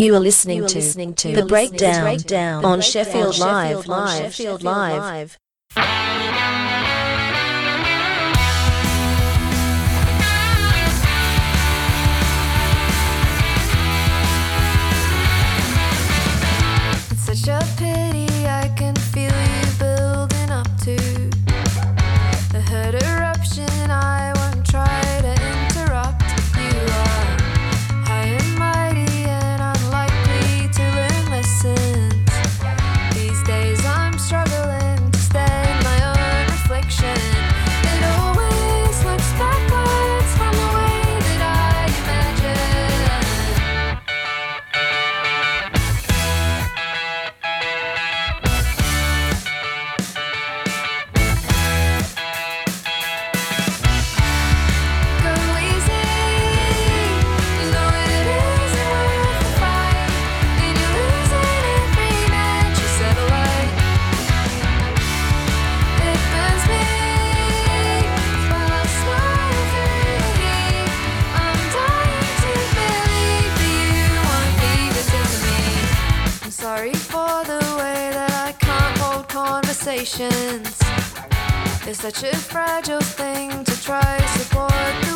You are listening, you are to, listening to the breakdown, breakdown on, Sheffield, Live, live, on Sheffield Live. It's such a pity. patience such a fragile thing to try support.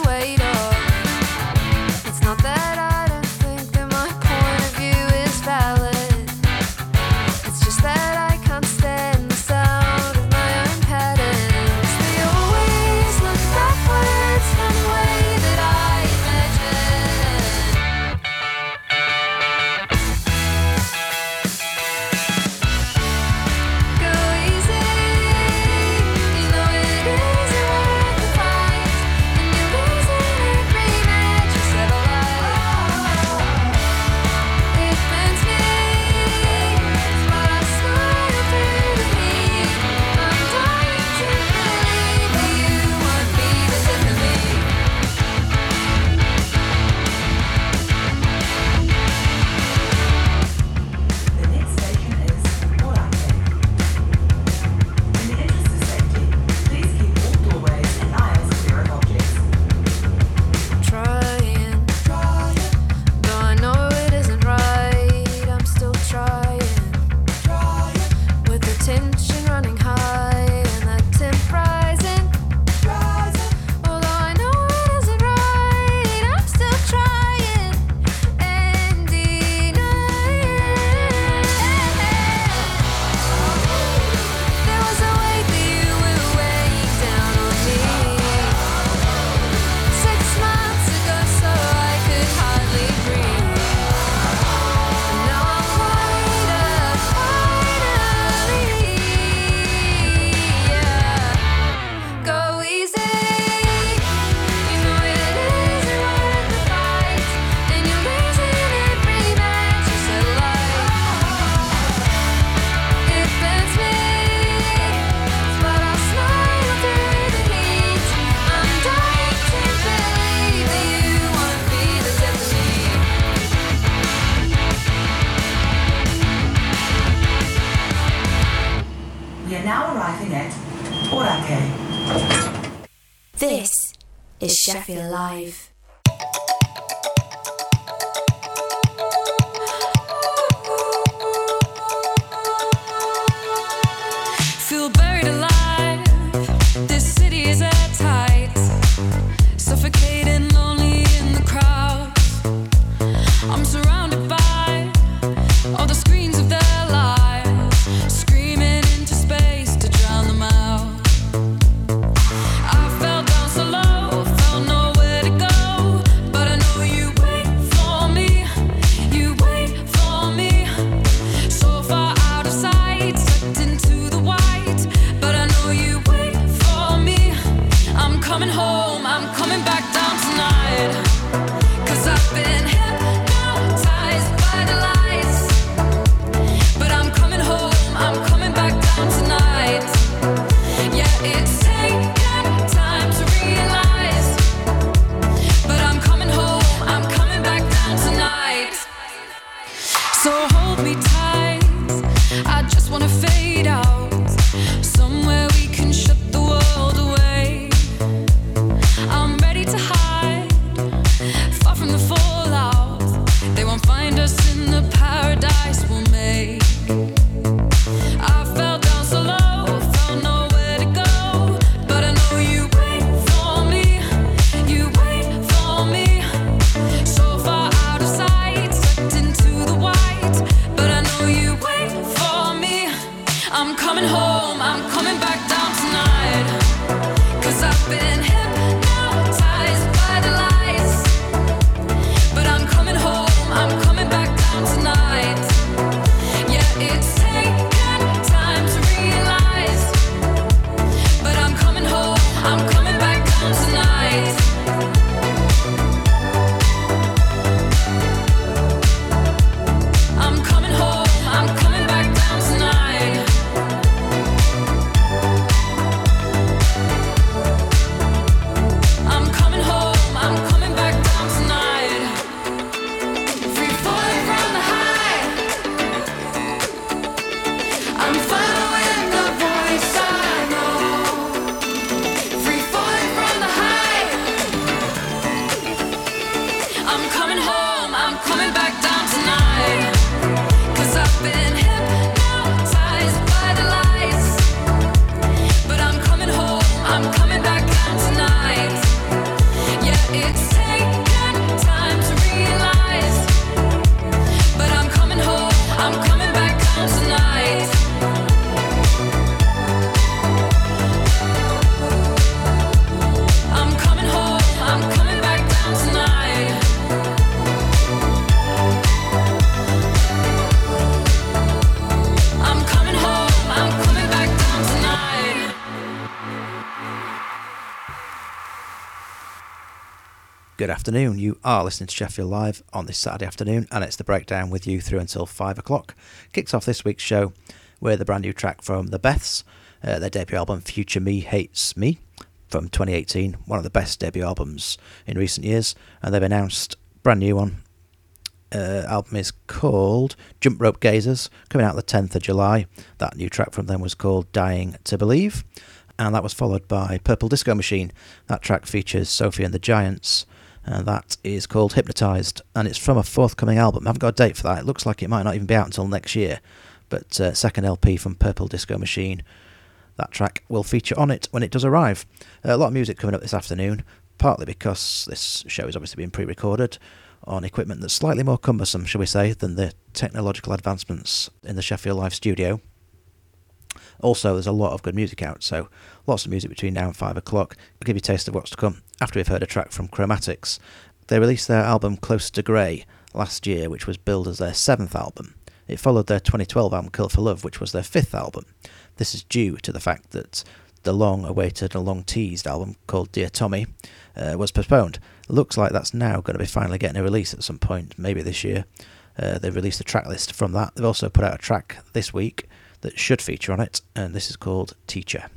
or Ake. This is Sheffield Live. Afternoon. You are listening to Sheffield Live on this Saturday afternoon, and it's the breakdown with you through until five o'clock. Kicks off this week's show with a brand new track from the Beths, uh, their debut album Future Me Hates Me from 2018, one of the best debut albums in recent years, and they've announced brand new one. Uh, album is called Jump Rope Gazers, coming out the 10th of July. That new track from them was called Dying to Believe, and that was followed by Purple Disco Machine. That track features Sophie and the Giants, and that is called Hypnotized, and it's from a forthcoming album. I haven't got a date for that. It looks like it might not even be out until next year, but uh, second LP from Purple Disco Machine. That track will feature on it when it does arrive. Uh, a lot of music coming up this afternoon, partly because this show is obviously being pre-recorded on equipment that's slightly more cumbersome, shall we say, than the technological advancements in the Sheffield Live studio. Also, there's a lot of good music out, so lots of music between now and 5 o'clock. I'll give you a taste of what's to come after we've heard a track from Chromatics. They released their album Close to Grey last year, which was billed as their seventh album. It followed their 2012 album Kill for Love, which was their fifth album. This is due to the fact that the long awaited and long teased album called Dear Tommy uh, was postponed. Looks like that's now going to be finally getting a release at some point, maybe this year. Uh, they've released a track list from that. They've also put out a track this week that should feature on it, and this is called Teacher.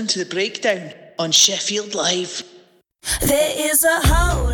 listening to The Breakdown on Sheffield Live. There is a hole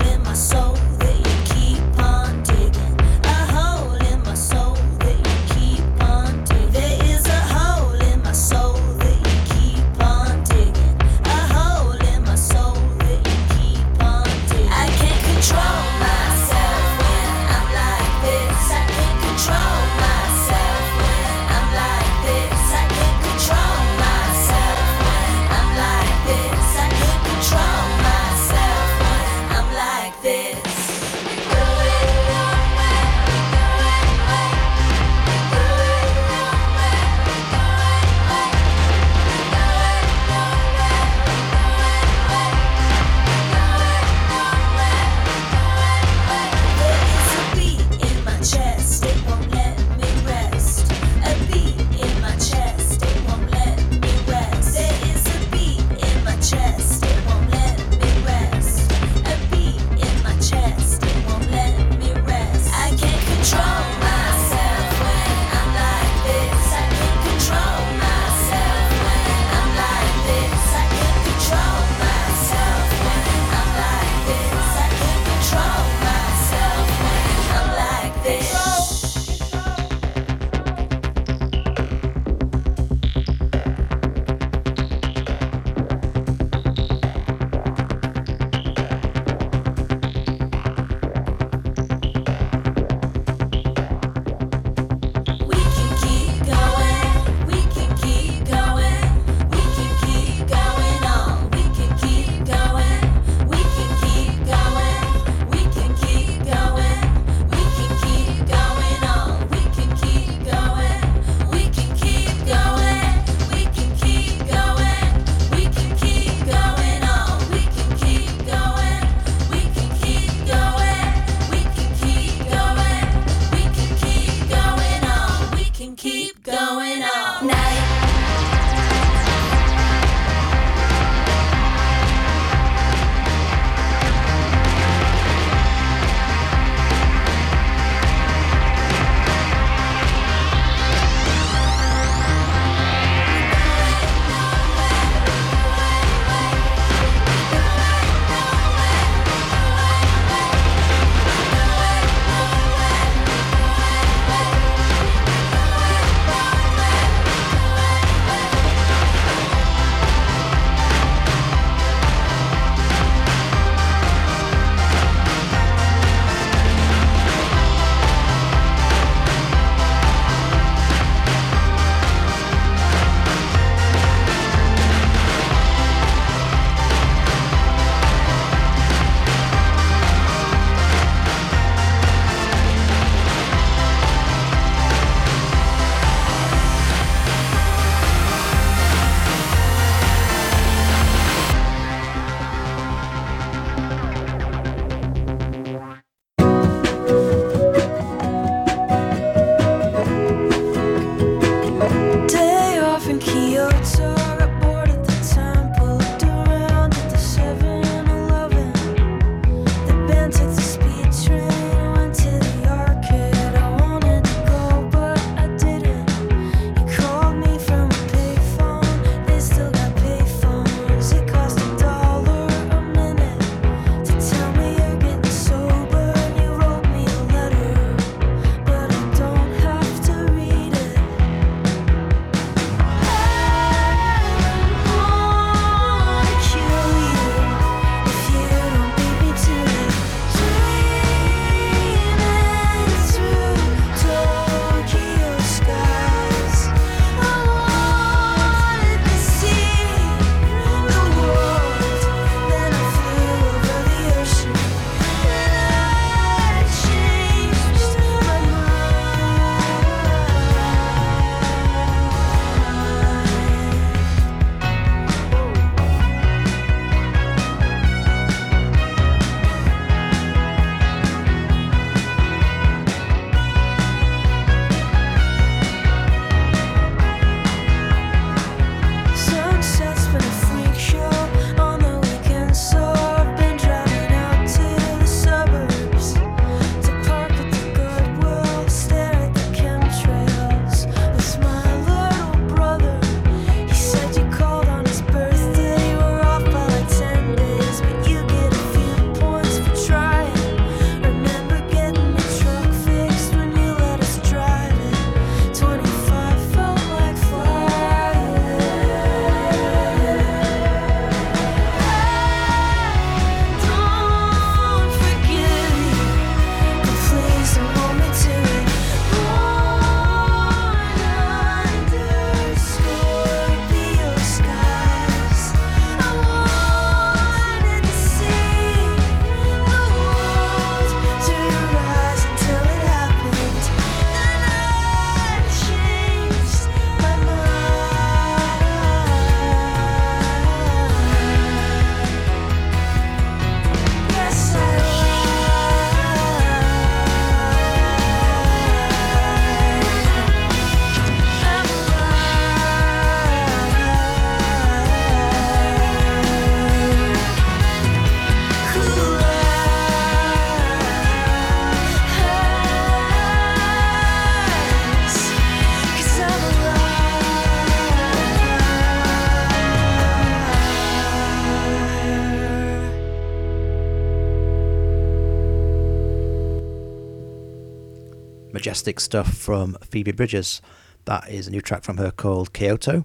majestic stuff from Phoebe Bridgers. That is a new track from her called Kyoto.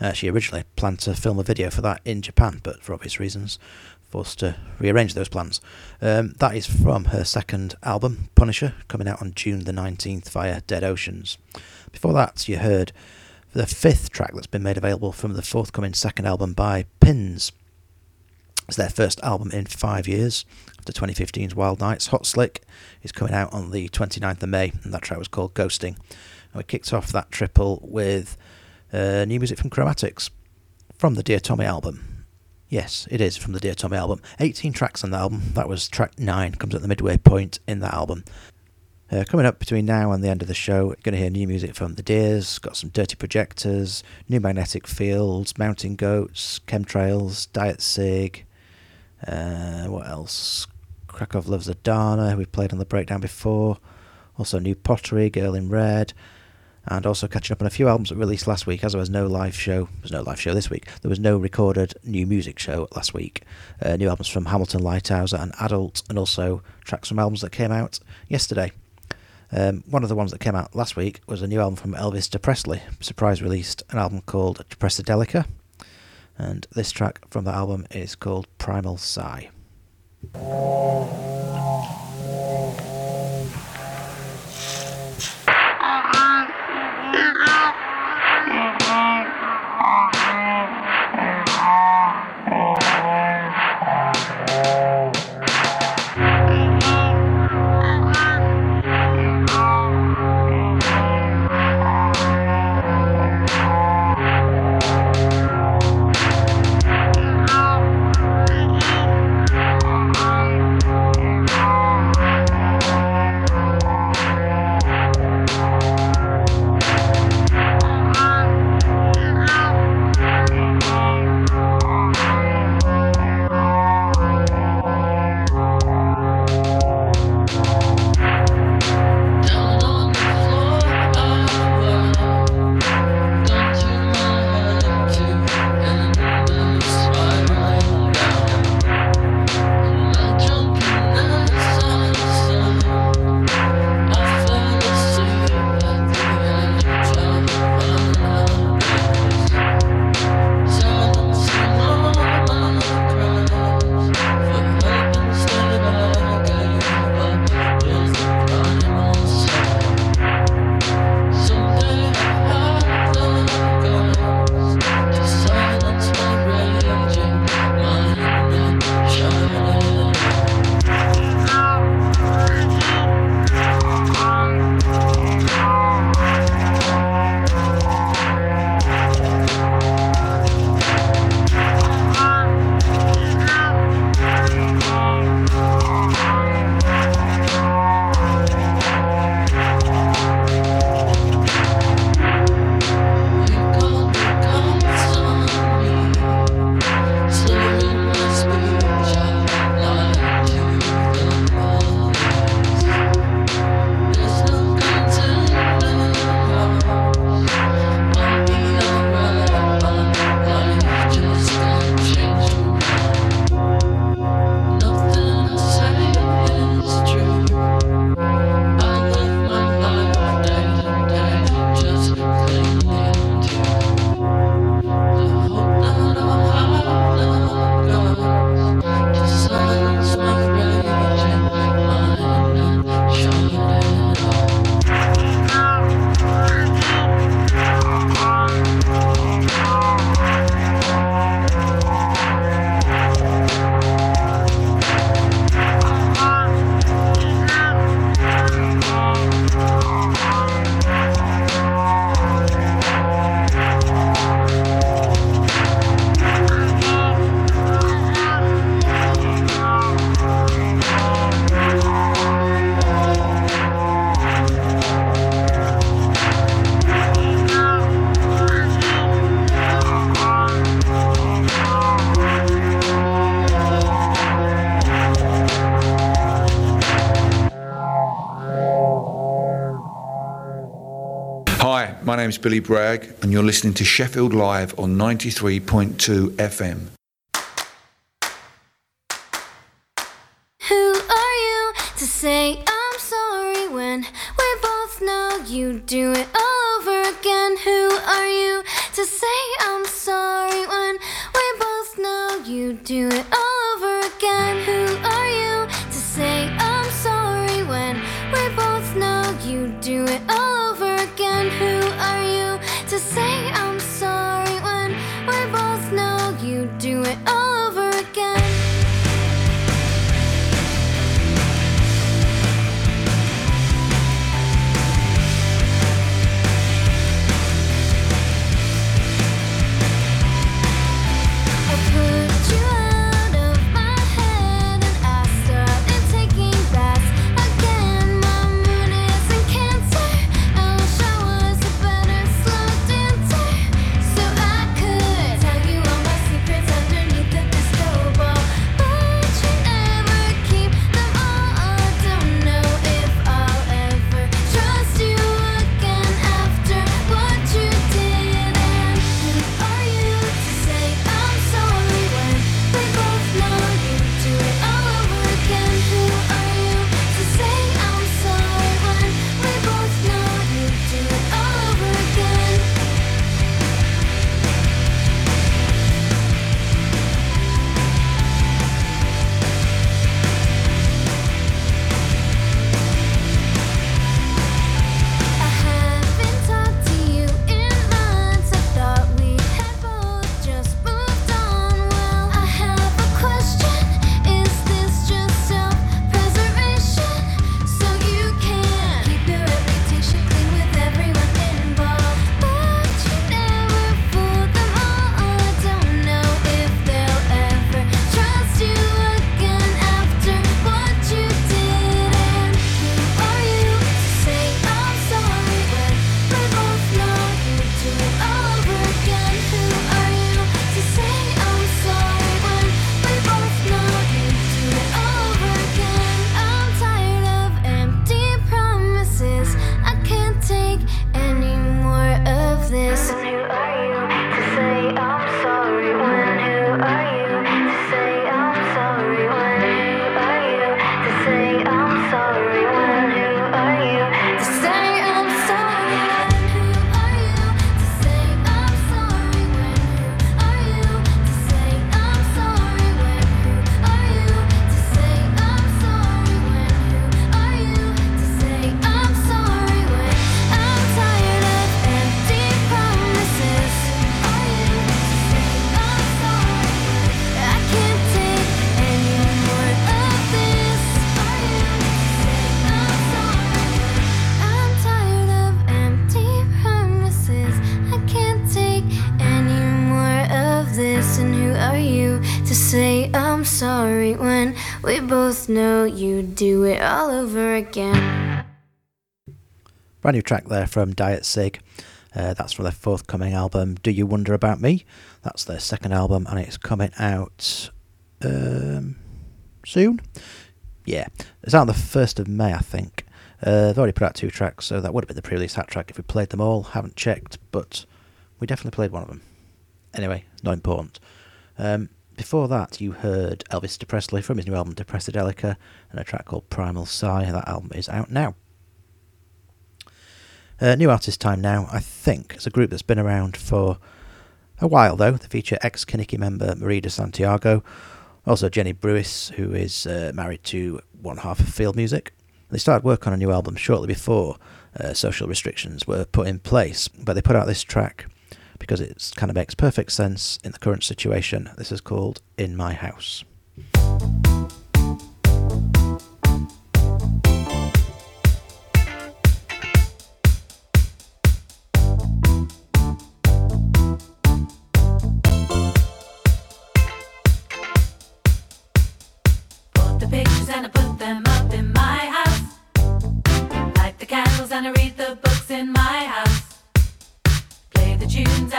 Uh, she originally planned to film a video for that in Japan, but for obvious reasons, forced to rearrange those plans. Um, that is from her second album, Punisher, coming out on June the 19th via Dead Oceans. Before that, you heard the fifth track that's been made available from the forthcoming second album by Pins. It's their first album in five years. After 2015's Wild Nights, Hot Slick is coming out on the 29th of May, and that track was called Ghosting. And we kicked off that triple with uh, new music from Chromatics from the Dear Tommy album. Yes, it is from the Dear Tommy album. 18 tracks on the album. That was track 9, comes at the midway point in that album. Uh, coming up between now and the end of the show, you're going to hear new music from The Dears, got some Dirty Projectors, New Magnetic Fields, Mountain Goats, Chemtrails, Diet Cig, uh, what else? Krakow Loves Adana, we've played on the breakdown before. Also, New Pottery, Girl in Red, and also catching up on a few albums that released last week. As there was no live show, there was no live show this week. There was no recorded new music show last week. Uh, new albums from Hamilton Leithauser and Adult, and also tracks from albums that came out yesterday. Um, one of the ones that came out last week was a new album from Elvis Depressedly. Surprise released an album called Depressedelica, and this track from the album is called Primal Sigh. 어... 어... 어... 어. My name's Billy Bragg, and you're listening to Sheffield Live on 93.2 FM. brand new track there from Diet Cig. Uh, that's from their forthcoming album, Do You Wonder About Me? That's their second album, and it's coming out um, soon. Yeah, it's out on the 1st of May, I think. Uh, they've already put out two tracks, so that would have been the pre release hat track if we played them all. Haven't checked, but we definitely played one of them. Anyway, not important. Um, before that, you heard Elvis Depressedly from his new album Depressedelica and a track called Primal Sigh. That album is out now. Uh, new artist time now, I think. It's a group that's been around for a while, though. They feature ex Kenickie member Marie Du Santiago, also Jenny Brewis, who is uh, married to one half of Field Music. They started work on a new album shortly before uh, social restrictions were put in place, but they put out this track because it kind of makes perfect sense in the current situation. This is called In My House.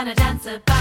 gonna dance about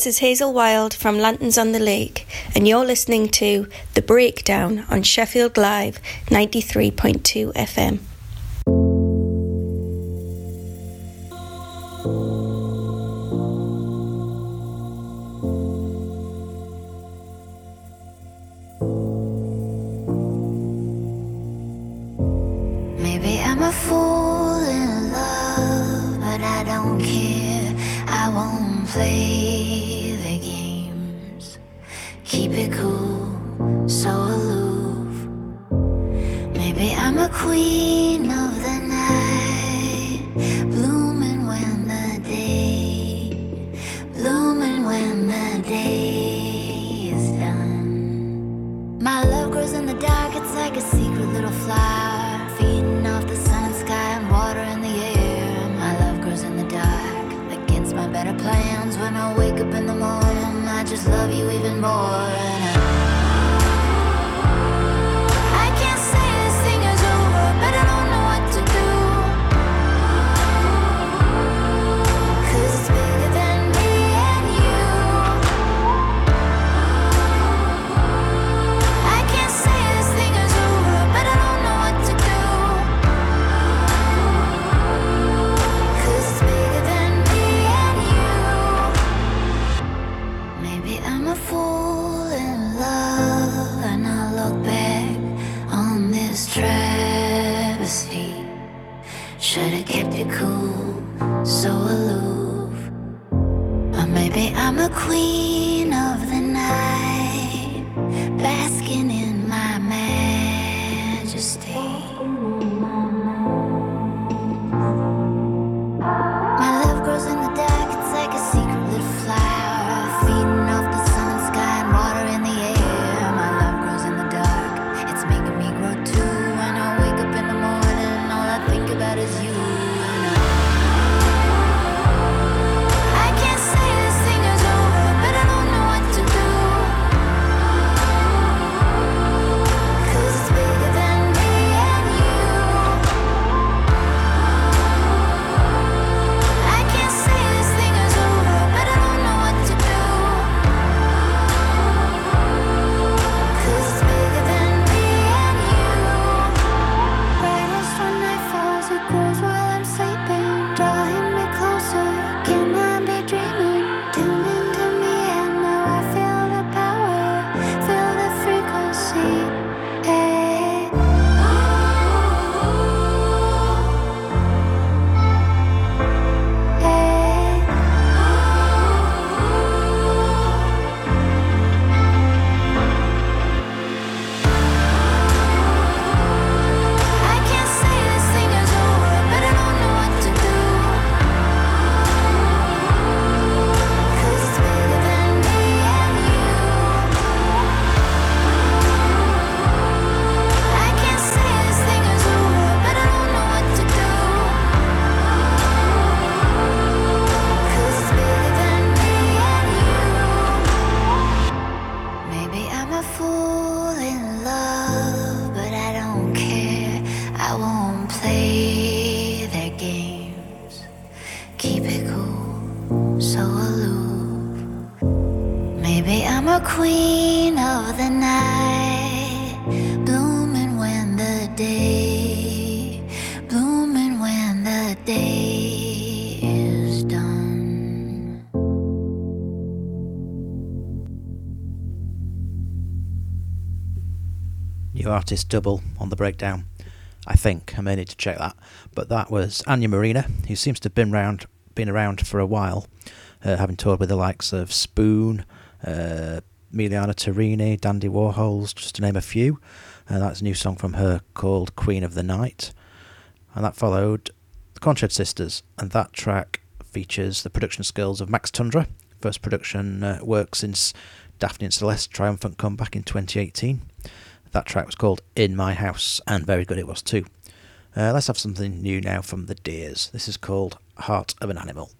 this is Hazel Wild from Lanterns on the Lake, and you're listening to The Breakdown on Sheffield Live 93.2 FM. artist double on the breakdown. I think I may need to check that, but that was Anya Marina, who seems to have been round, been around for a while, uh, having toured with the likes of Spoon, uh, Miliana Torini, Dandy Warhols, just to name a few. Uh, that's a new song from her called Queen of the Night, and that followed the Cornshed Sisters, and that track features the production skills of Max Tundra, first production uh, work since Daphne and Celeste's triumphant comeback in 2018. That track was called In My House, and very good it was too. Uh, let's have something new now from the Dears. This is called Heart of an Animal.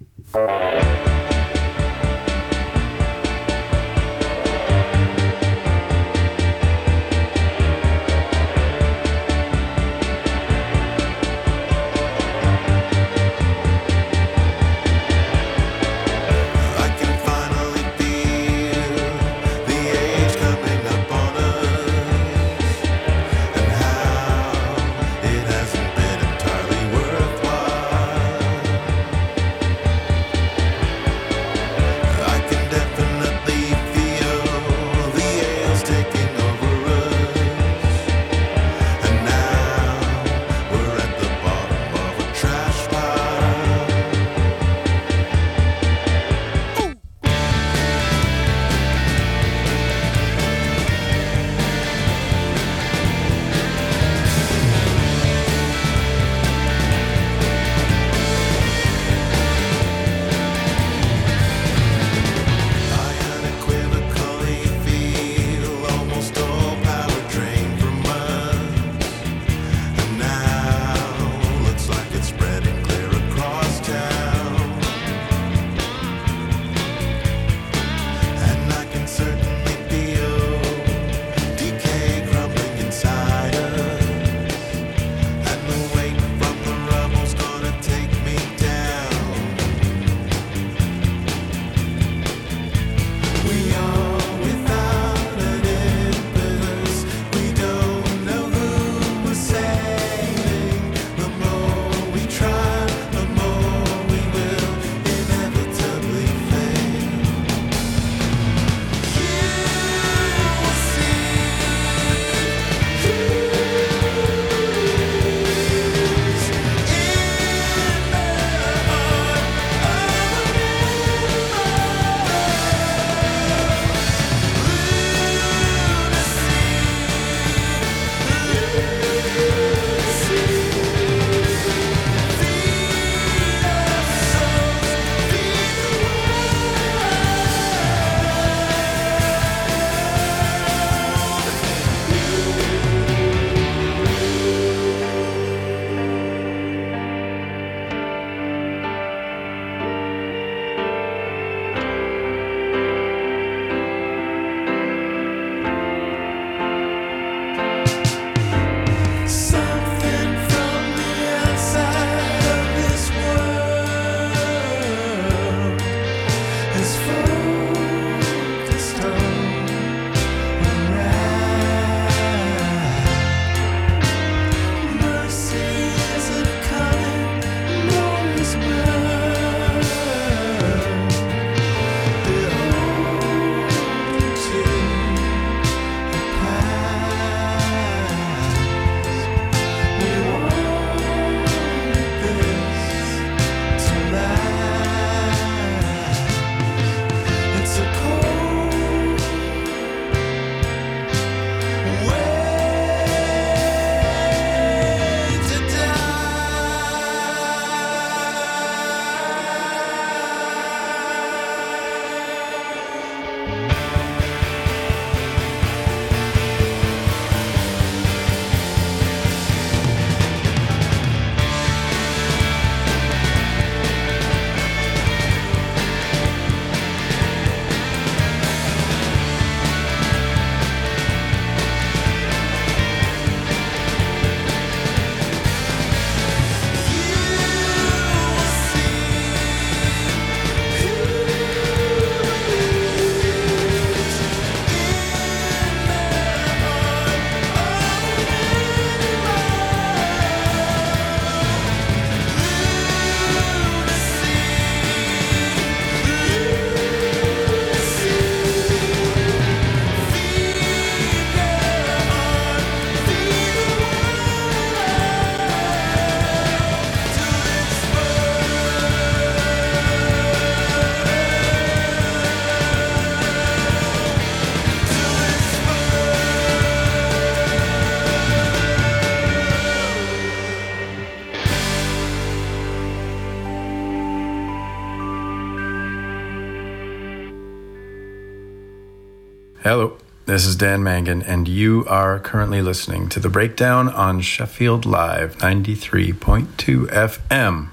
This is Dan Mangan, and you are currently listening to The Breakdown on Sheffield Live 93.2 FM.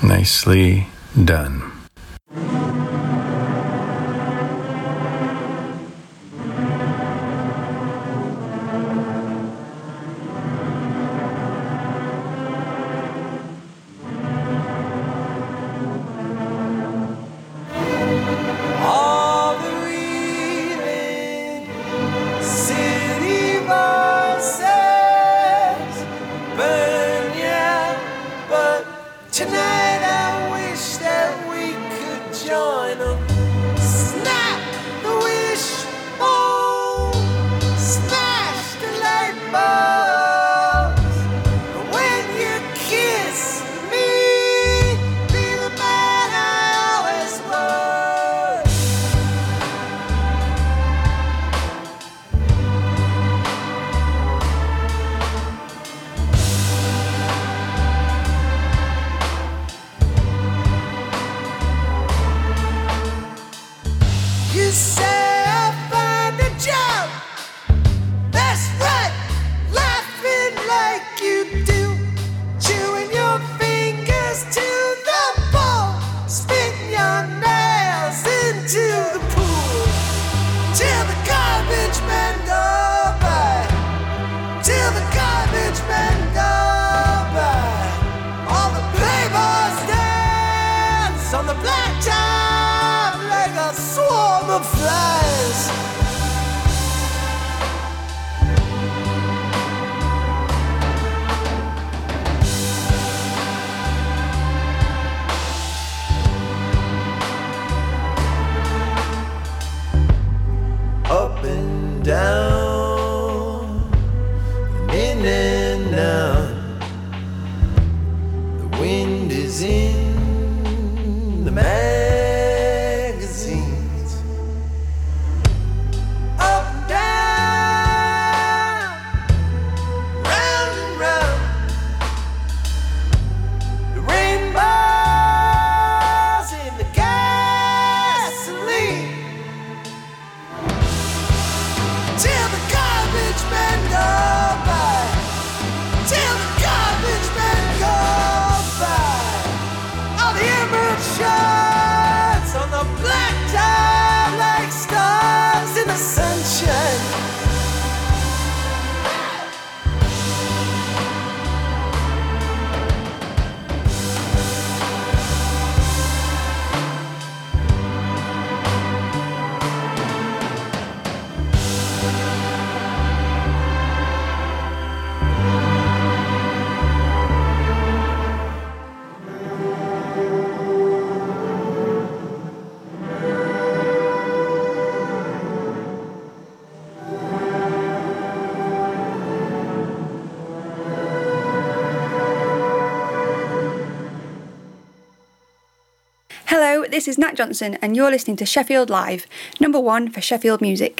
Nicely done. This is Nat Johnson, and you're listening to Sheffield Live, number one for Sheffield music.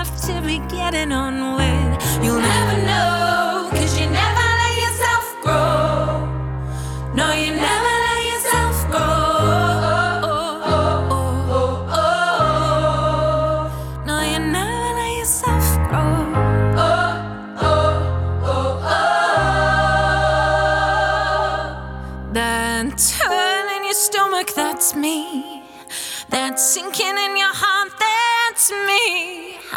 enough to be getting on with. You'll never know.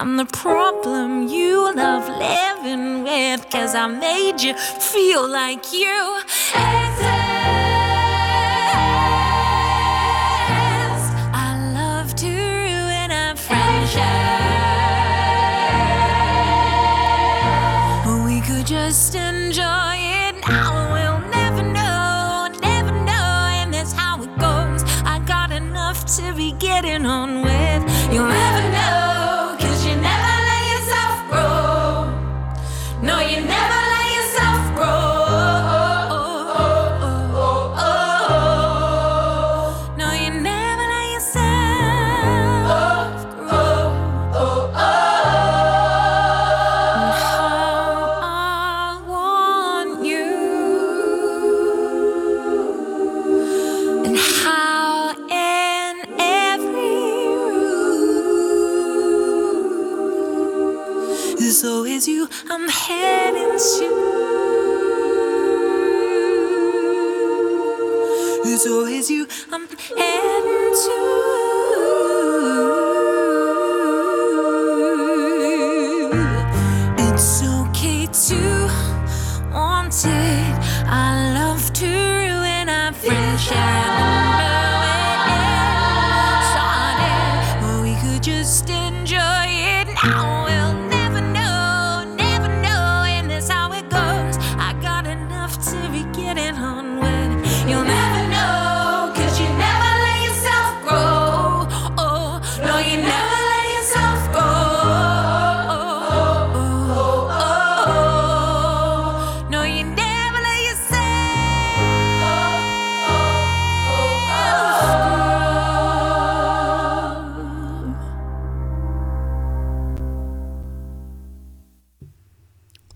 I'm the problem you love living with, cause I made you feel like you exist.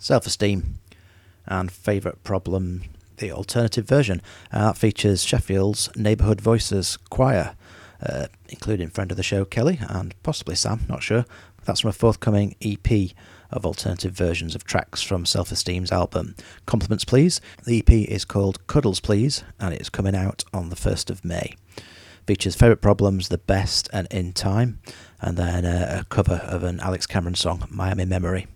Self esteem and favourite problem, the alternative version. Uh, that features Sheffield's Neighbourhood Voices Choir, uh, including friend of the show Kelly and possibly Sam, not sure. That's from a forthcoming EP of alternative versions of tracks from Self Esteem's album. Compliments Please. The EP is called Cuddles Please and it's coming out on the 1st of May. Features Favourite Problems, The Best and In Time, and then uh, a cover of an Alex Cameron song, Miami Memory.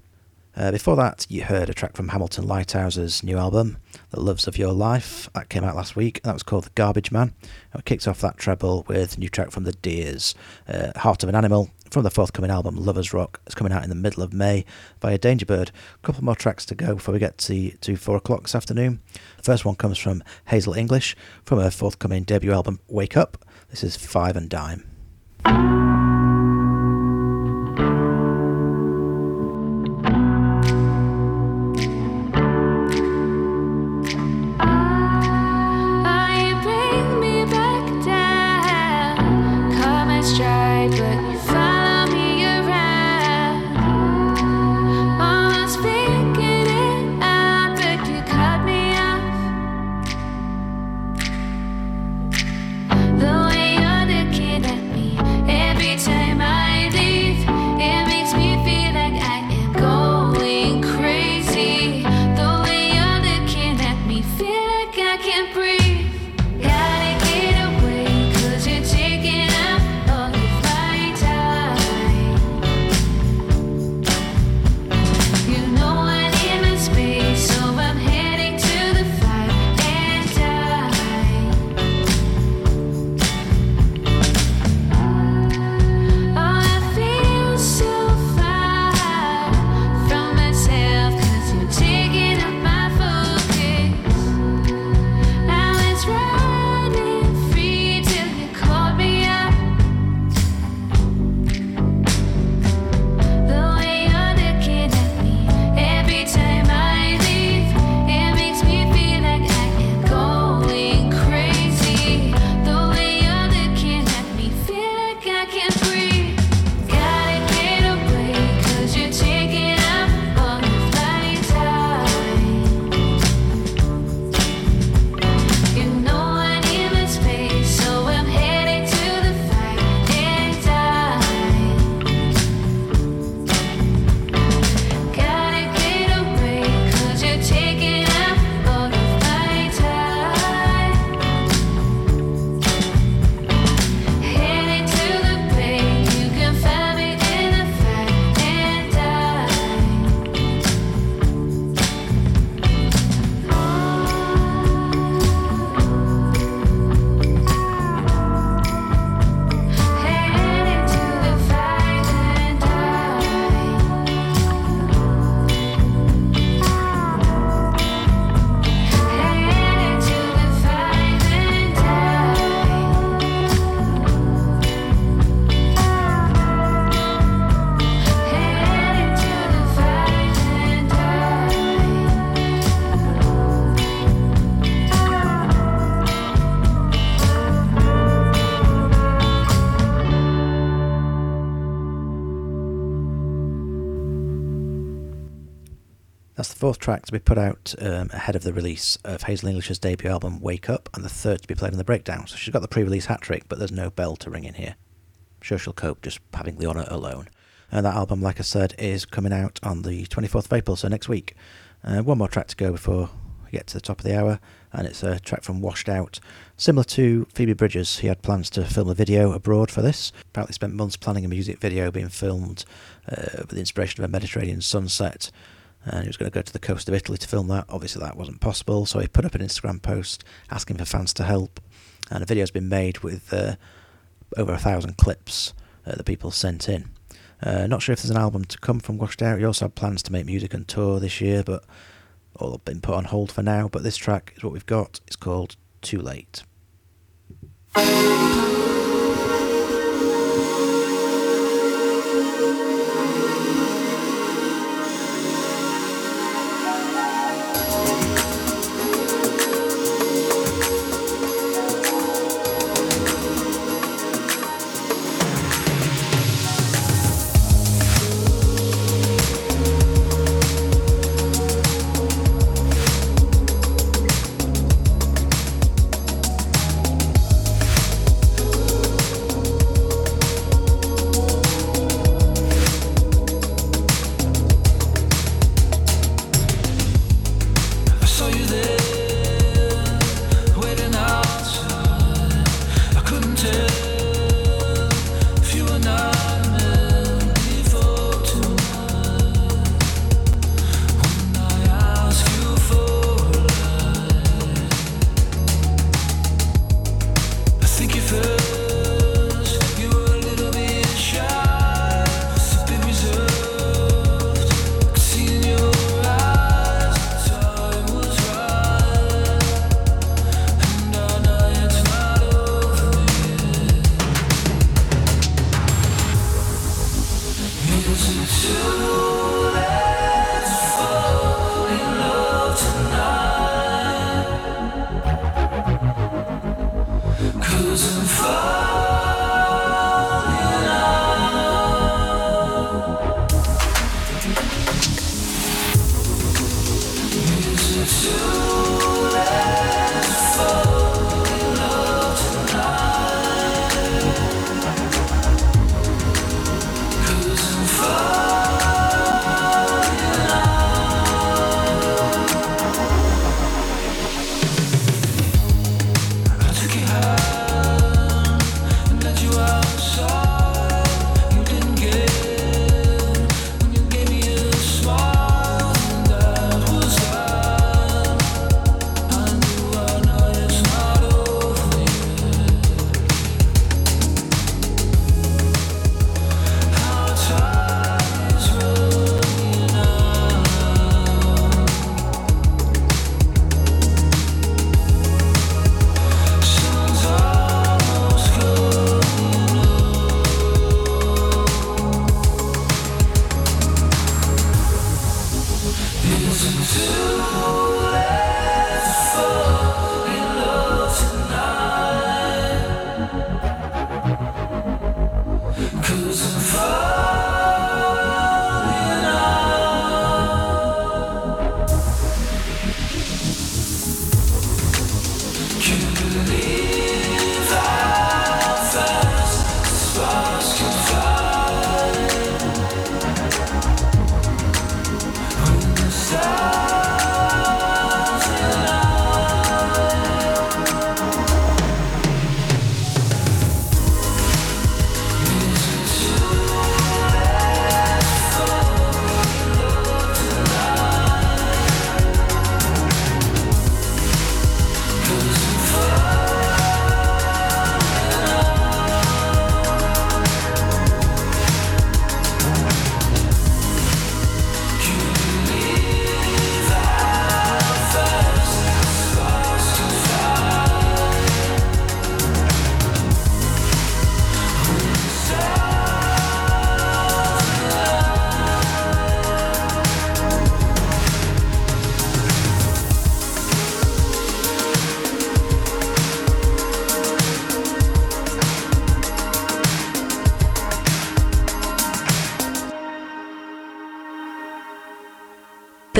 Uh, before that, you heard a track from Hamilton Leithauser's new album, The Loves of Your Life. That came out last week. That was called The Garbage Man. And we kicked off that treble with a new track from The Dears, uh, Heart of an Animal, from the forthcoming album Lovers Rock. It's coming out in the middle of May via Dangerbird. A couple more tracks to go before we get to, to 4 o'clock this afternoon. The first one comes from Hazel English from her forthcoming debut album Wake Up. This is Five and Dime. Fourth track to be put out um, ahead of the release of Hazel English's debut album Wake Up, and the third to be played on the breakdown. So she's got the pre-release hat trick, but there's no bell to ring in here. Sure, she'll cope just having the honour alone. And that album, like I said, is coming out on the 24th of April, so next week. Uh, one more track to go before we get to the top of the hour, and it's a track from Washed Out. Similar to Phoebe Bridgers, he had plans to film a video abroad for this. Apparently, spent months planning a music video being filmed uh, with the inspiration of a Mediterranean sunset. And he was going to go to the coast of Italy to film that. Obviously, that wasn't possible, so he put up an Instagram post asking for fans to help. And a video's been made with uh, over a thousand clips uh, that people sent in. Uh, not sure if there's an album to come from Washed Out. He also had plans to make music and tour this year, but all have been put on hold for now. But this track is what we've got. It's called Too Late.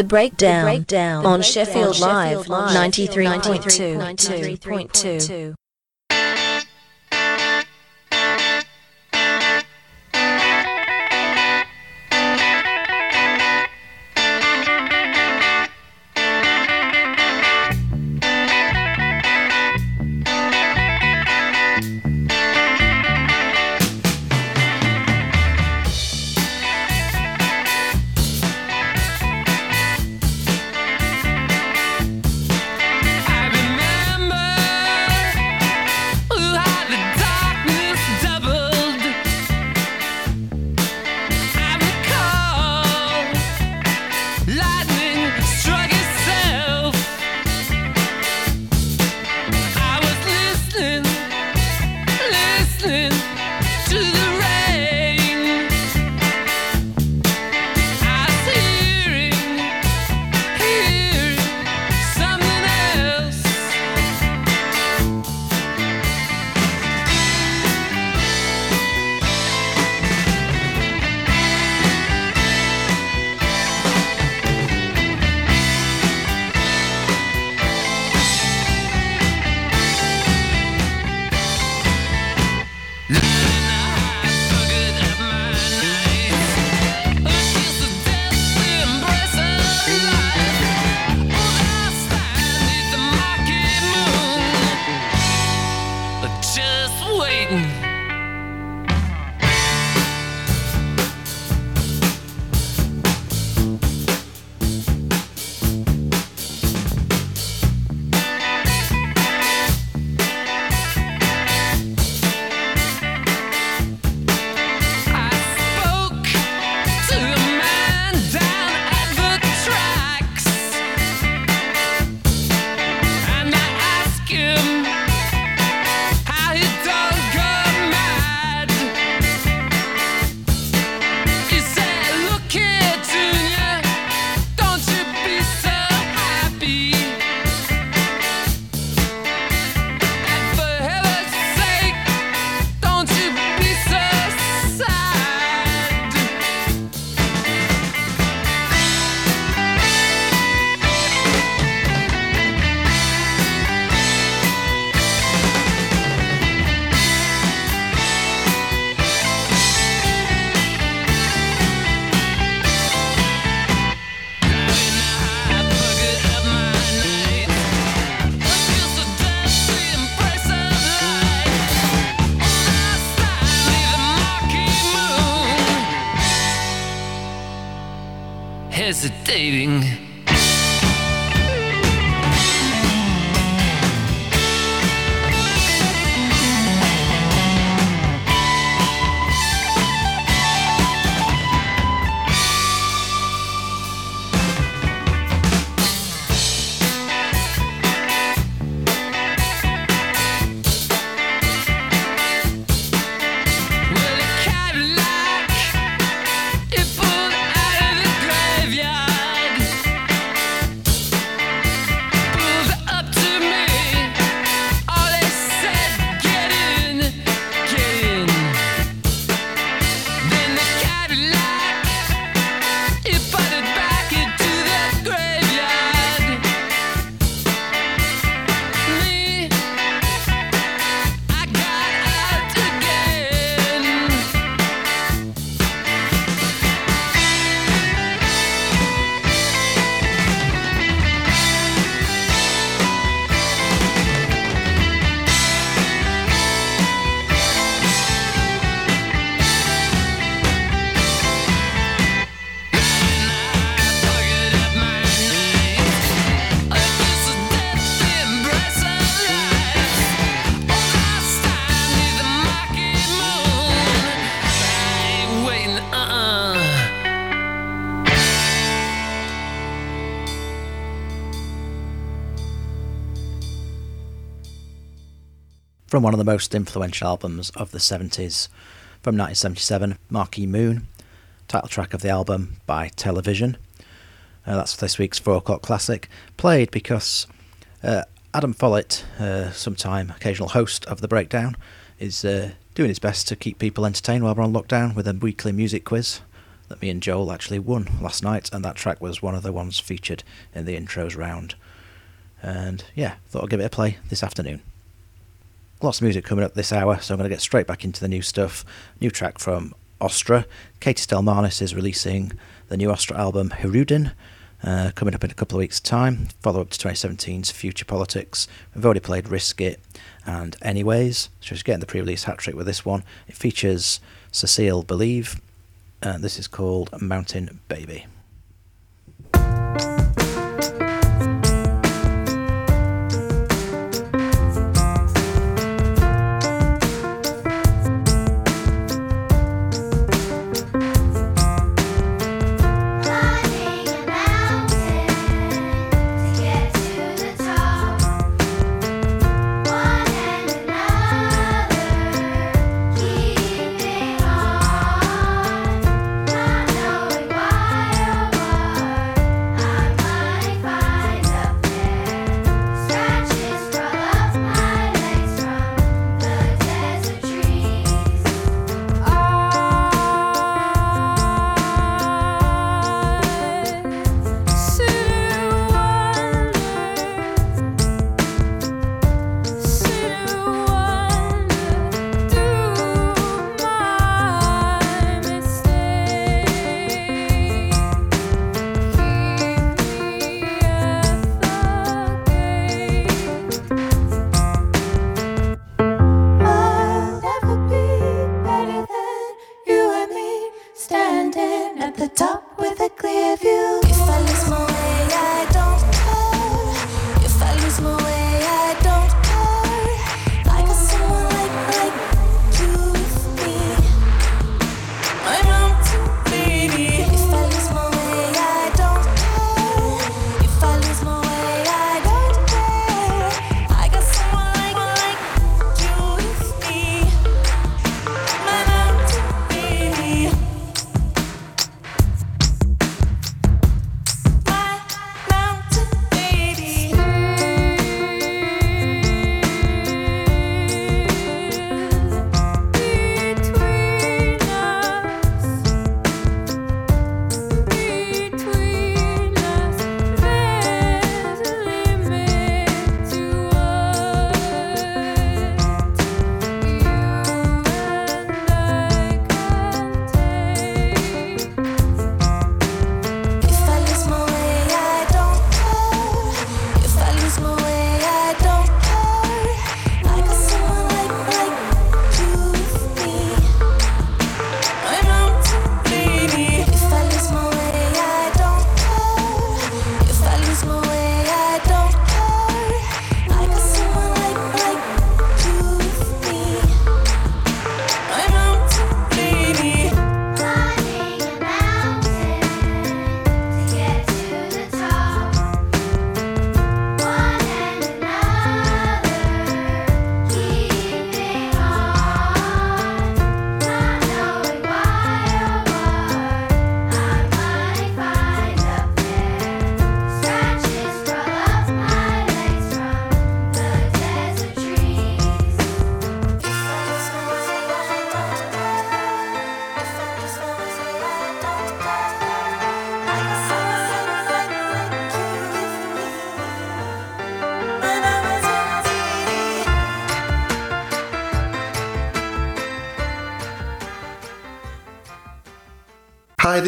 The breakdown, breakdown on Sheffield Live 93.2. 93.2. one of the most influential albums of the 70s. From 1977, Marquee Moon, title track of the album by Television. Uh, that's this week's 4 o'clock classic, played because uh, Adam Follett, uh, sometime occasional host of The Breakdown, is uh, doing his best to keep people entertained while we're on lockdown with a weekly music quiz that me and Joel actually won last night, and that track was one of the ones featured in the intros round. And yeah, thought I'd give it a play this afternoon. Lots of music coming up this hour, so I'm going to get straight back into the new stuff. New track from Austra. Katie Stelmanis is releasing the new Austra album, Hirudin. Uh, coming up in a couple of weeks' time. Follow up to 2017's Future Politics. We've already played Risk It and Anyways. So she's getting the pre release hat trick with this one. It features Cecile Believe, and this is called Mountain Baby.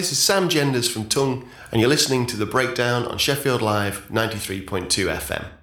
this is Sam Genders from Tunng, and you're listening to The Breakdown on Sheffield Live 93.2 FM.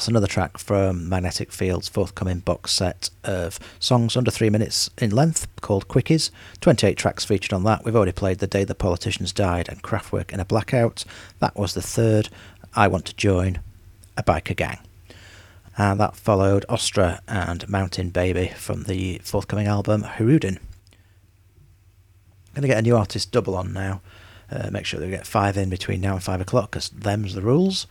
That's another track from Magnetic Fields' forthcoming box set of songs under three minutes in length called Quickies. 28 tracks featured on that. We've already played The Day the Politicians Died and Kraftwerk in a Blackout. That was the third. I Want to Join a Biker Gang. And that followed Austra and Mountain Baby from the forthcoming album Hirudin. Going to get a new artist double on now. Uh, make sure that we get five in between now and five o'clock because them's the rules.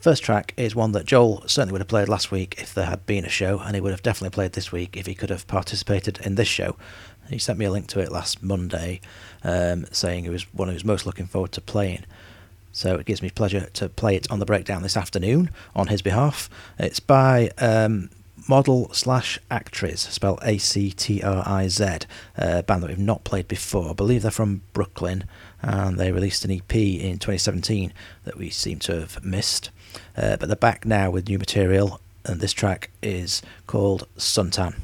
First track is one that Joel certainly would have played last week if there had been a show, and he would have definitely played this week if he could have participated in this show. He sent me a link to it last Monday, um, saying it was one he was most looking forward to playing. So it gives me pleasure to play it on the breakdown this afternoon on his behalf. It's by um, model slash actriz, spelled A C T R I Z, a band that we've not played before. I believe they're from Brooklyn, and they released an EP in 2017 that we seem to have missed. Uh, but they're back now with new material, and this track is called Suntan.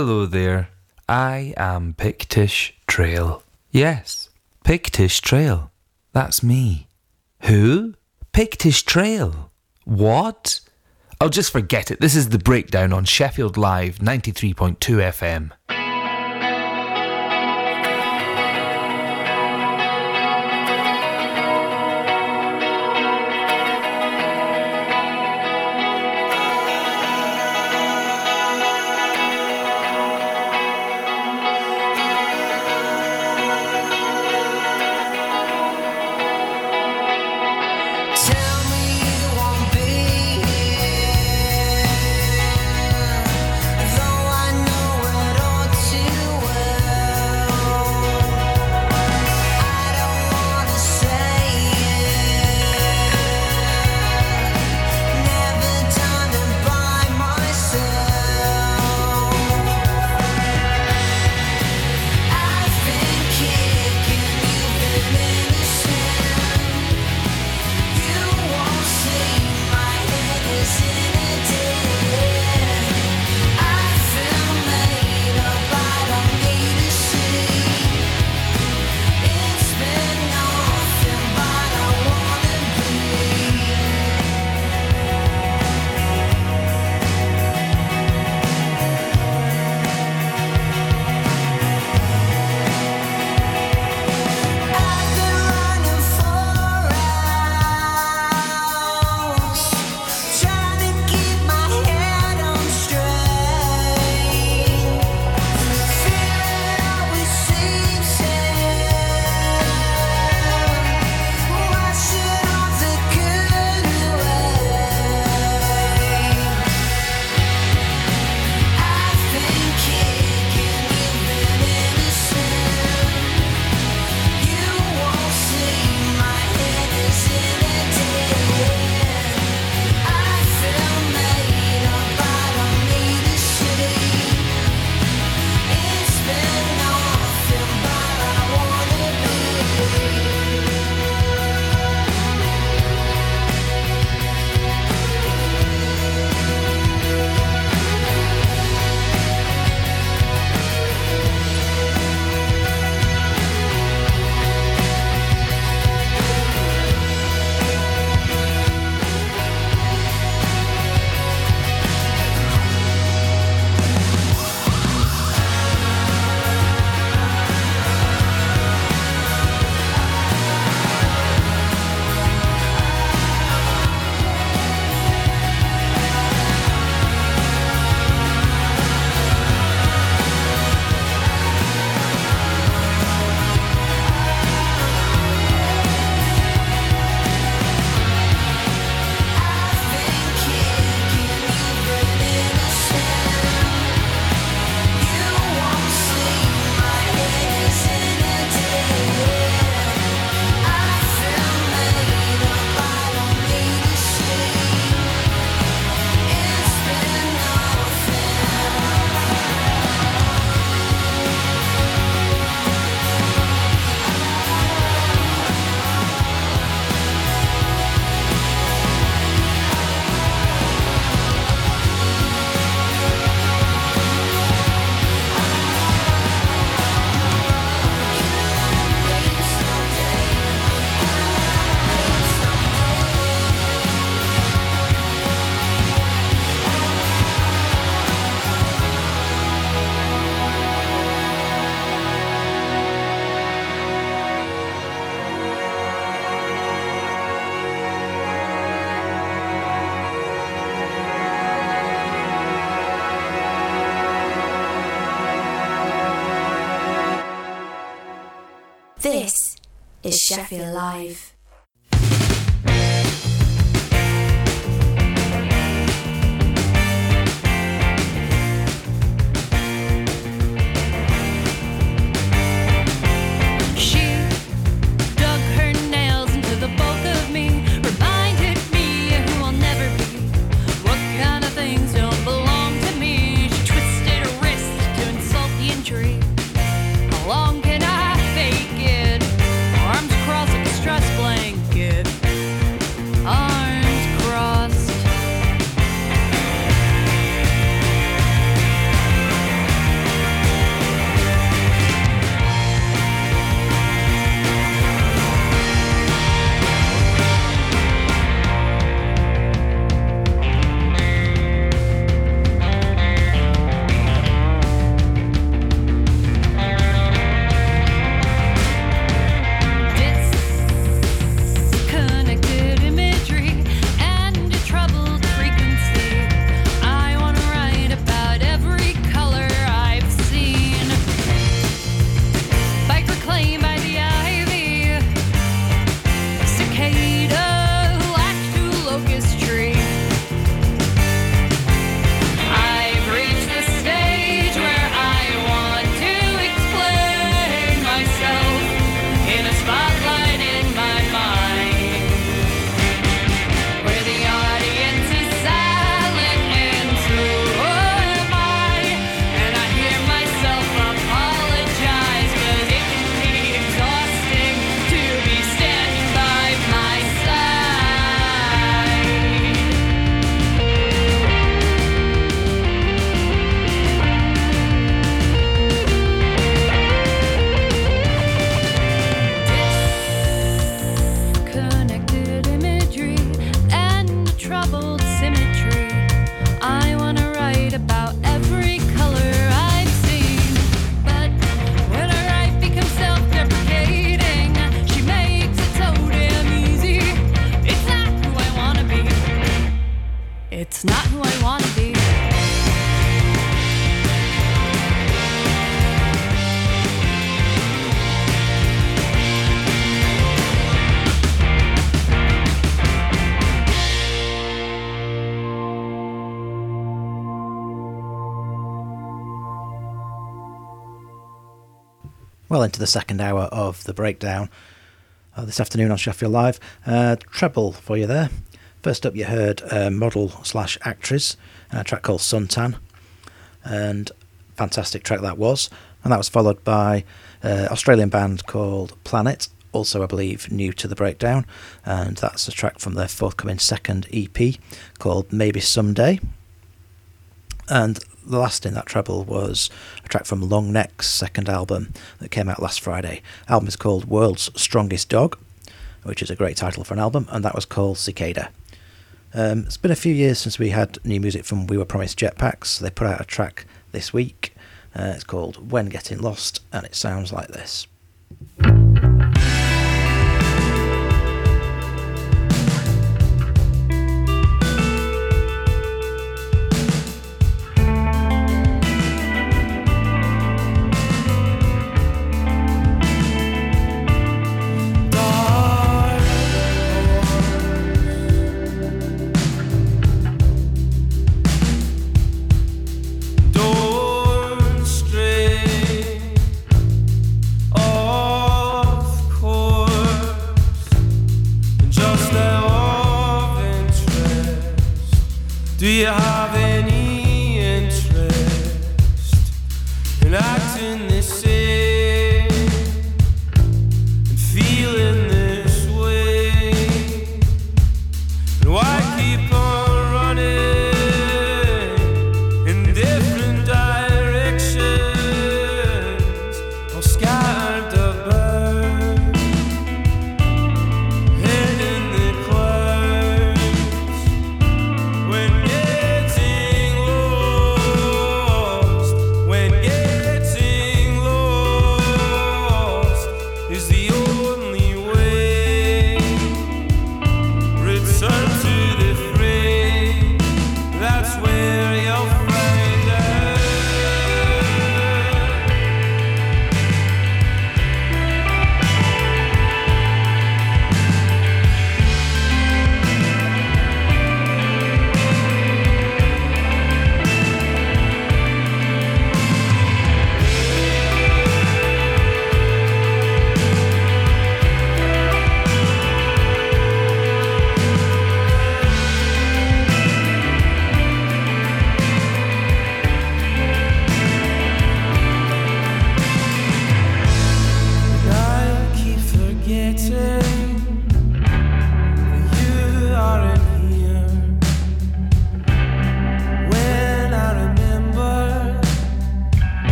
Hello there. I am Pictish Trail. Yes, Pictish Trail. That's me. Who? Pictish Trail. What? I'll just forget it. This is the breakdown on Sheffield Live 93.2 FM. Sheffield Live. Into the second hour of the breakdown uh, this afternoon on Sheffield Live. Uh, treble for you there. First up, you heard uh, model slash actress, and a track called Suntan, and fantastic track that was. And that was followed by uh, Australian band called Planet, also I believe new to the breakdown, and that's a track from their forthcoming second EP called Maybe Someday. And the last in that treble was a track from Long Neck's second album that came out last Friday. album is called World's Strongest Dog, which is a great title for an album, and that was called Cicada. Um, it's been a few years since we had new music from We Were Promised Jetpacks. They put out a track this week. Uh, it's called When Getting Lost, and it sounds like this.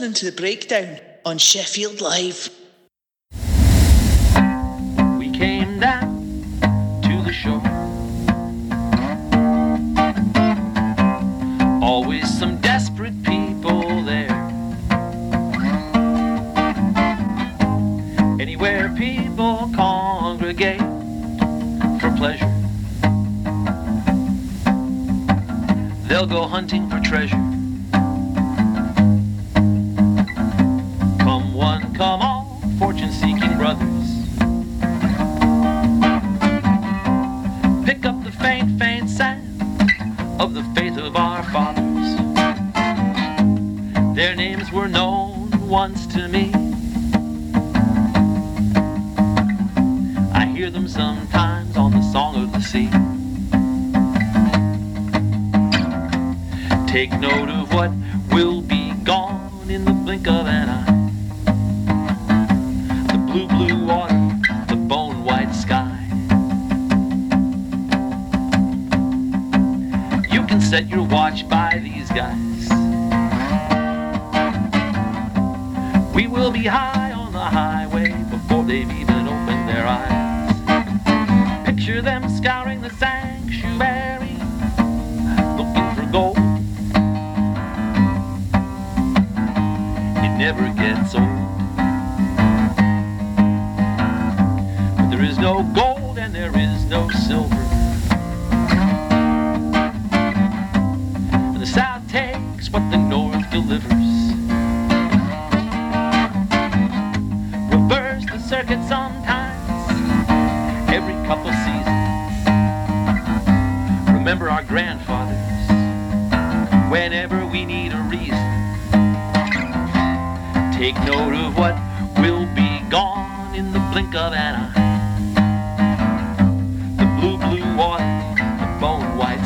Listening to The Breakdown on Sheffield Live.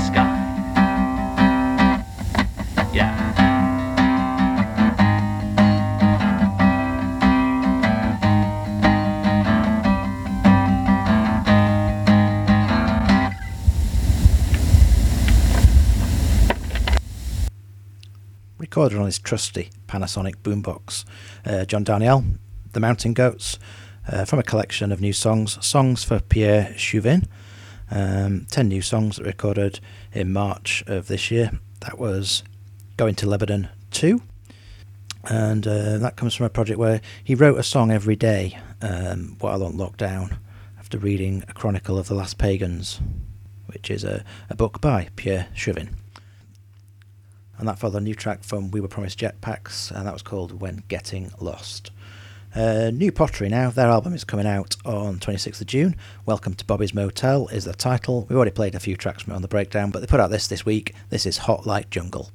Sky. Yeah. recorded on his trusty Panasonic boombox. Uh, John Darnielle, The Mountain Goats, uh, from a collection of new songs, songs for Pierre Chuvin. Um, 10 new songs that recorded in March of this year. That was Going to Lebanon 2. And uh, that comes from a project where he wrote a song every day um, while on lockdown after reading A Chronicle of the Last Pagans, which is a, a book by Pierre Chuvin. And that followed a new track from We Were Promised Jetpacks, and that was called When Getting Lost. Uh, new Pottery now, their album is coming out on 26th of June. Welcome to Bobby's Motel is the title. We've already played a few tracks from it on the breakdown, but they put out this this week. This is Hot Like Jungle.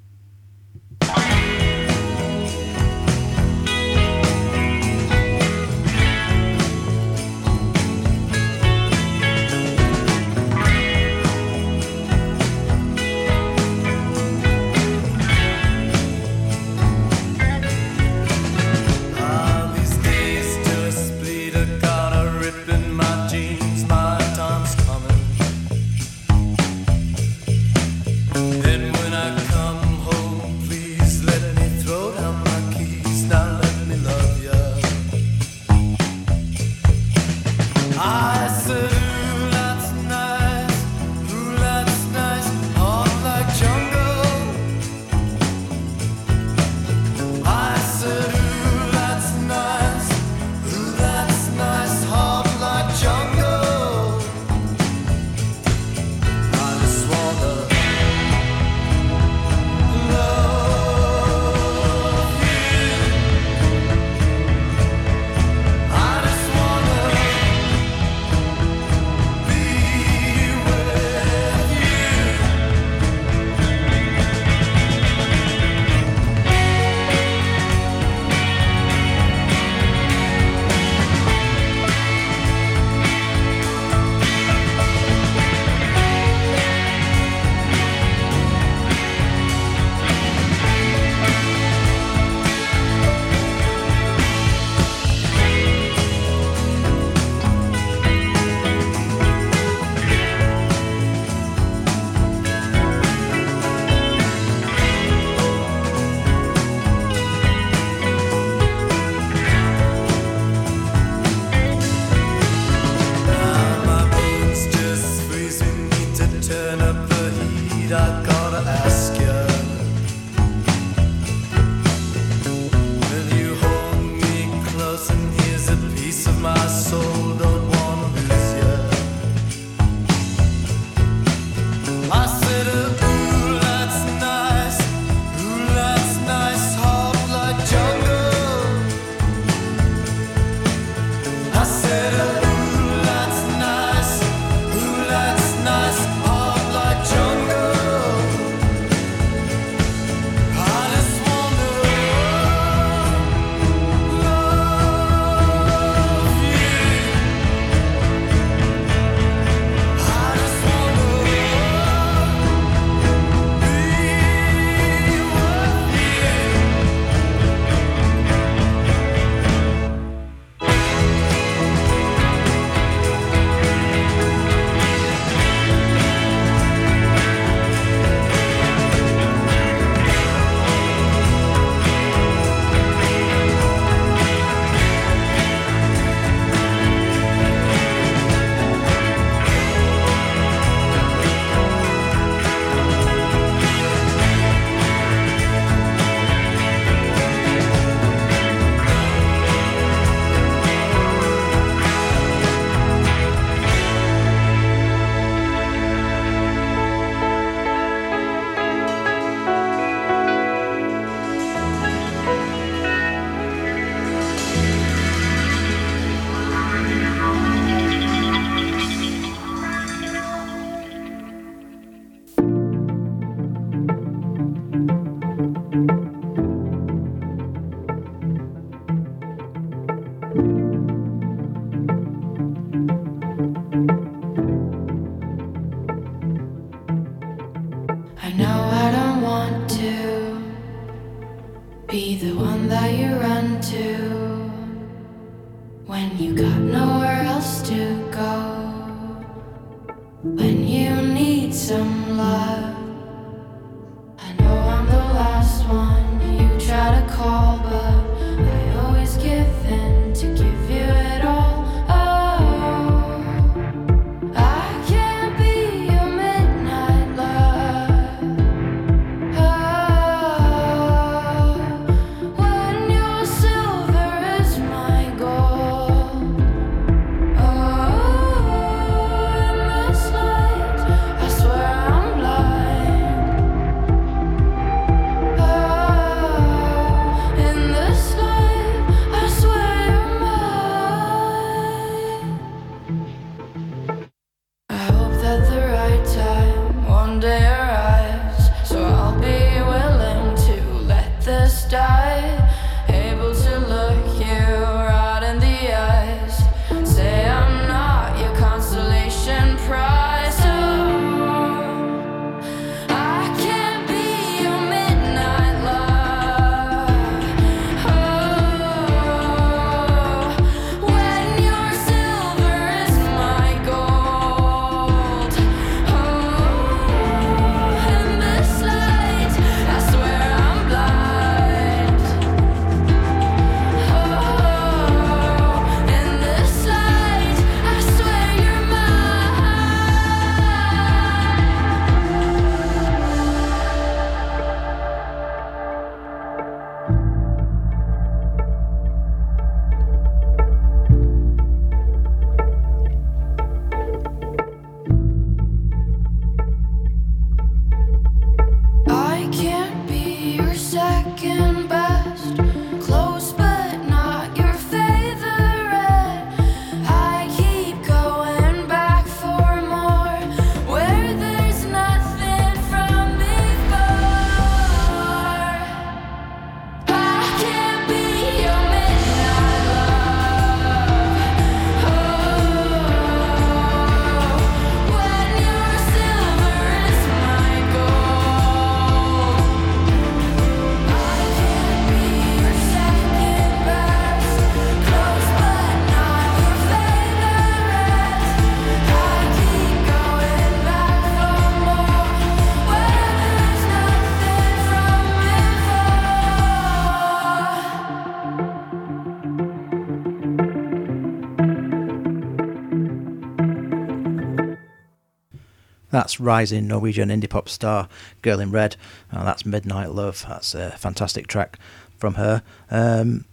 Rising Norwegian indie pop star Girl in Red. Uh, that's Midnight Love. That's a fantastic track from her. Um,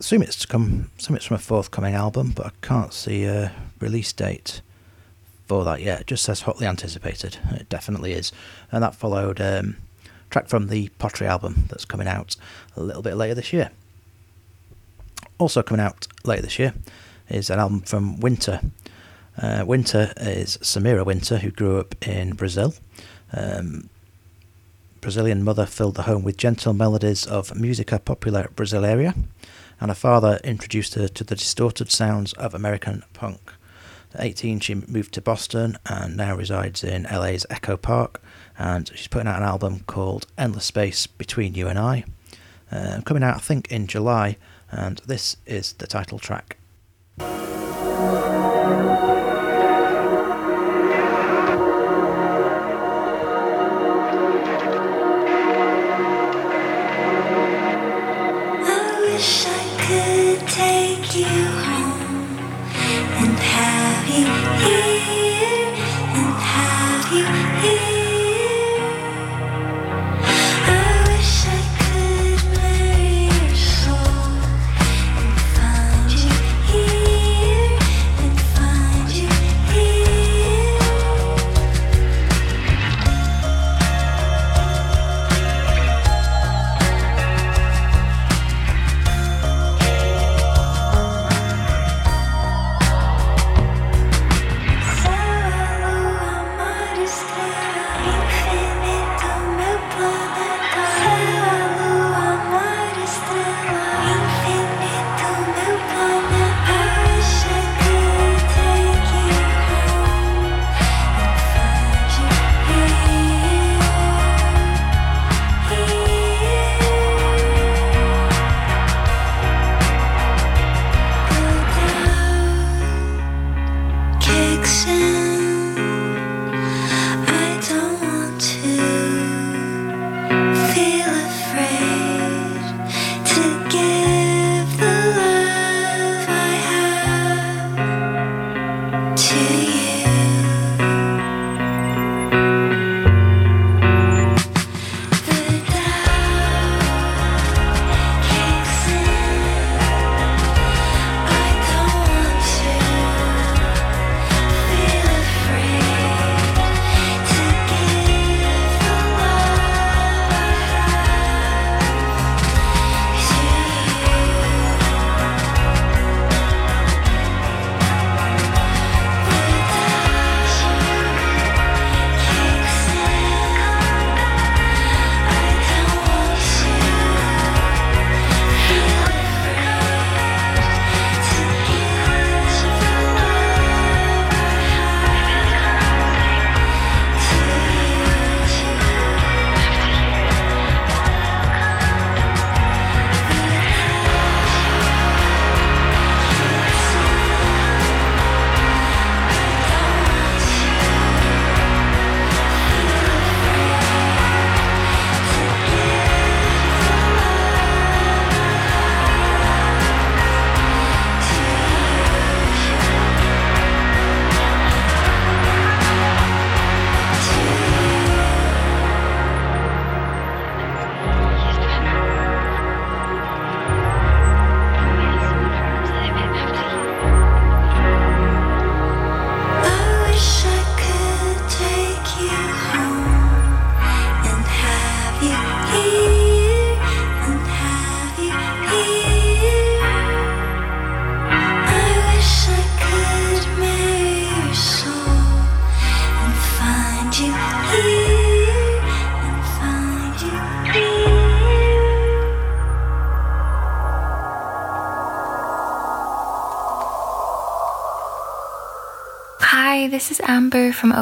assume it's come. Assume it's from a forthcoming album, but I can't see a release date for that yet. It just says hotly anticipated. It definitely is. And that followed um, track from the Pottery album that's coming out a little bit later this year. Also coming out later this year is an album from Winter. Uh, Winter is Samira Winter, who grew up in Brazil. Um, Brazilian mother filled the home with gentle melodies of musica popular brasileira, and her father introduced her to the distorted sounds of American punk. At 18, she moved to Boston and now resides in LA's Echo Park. And she's putting out an album called Endless Space Between You and I, uh, coming out, I think, in July. And this is the title track.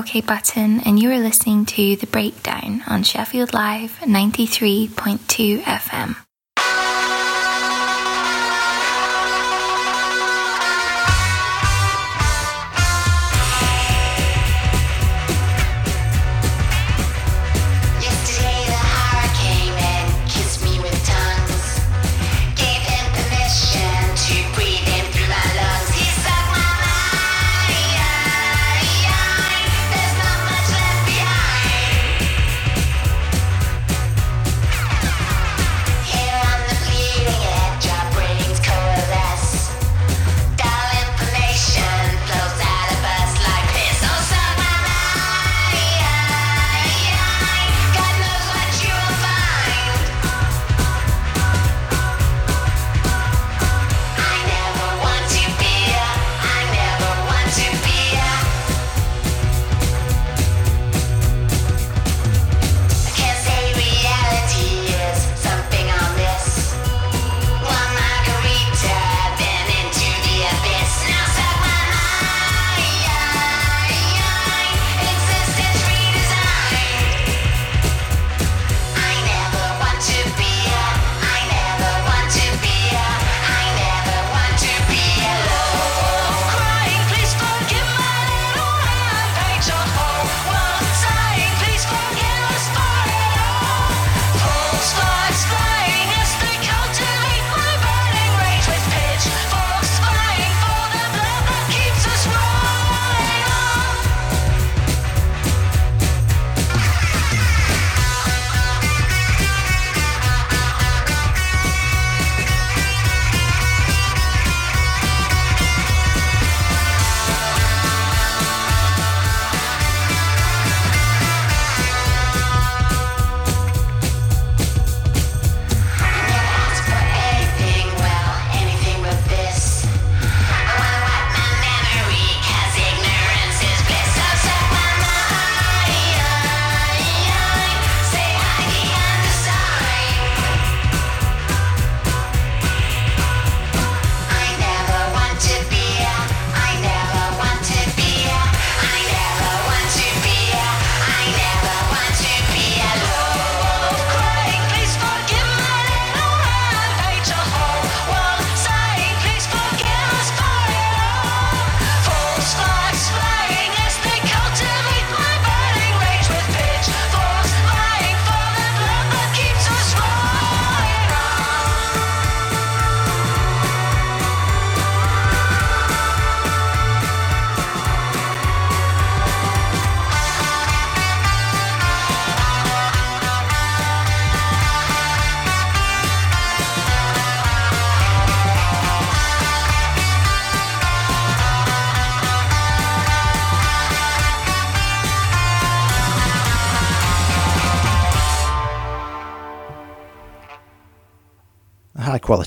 OK Button, and you are listening to The Breakdown on Sheffield Live 93.2 FM.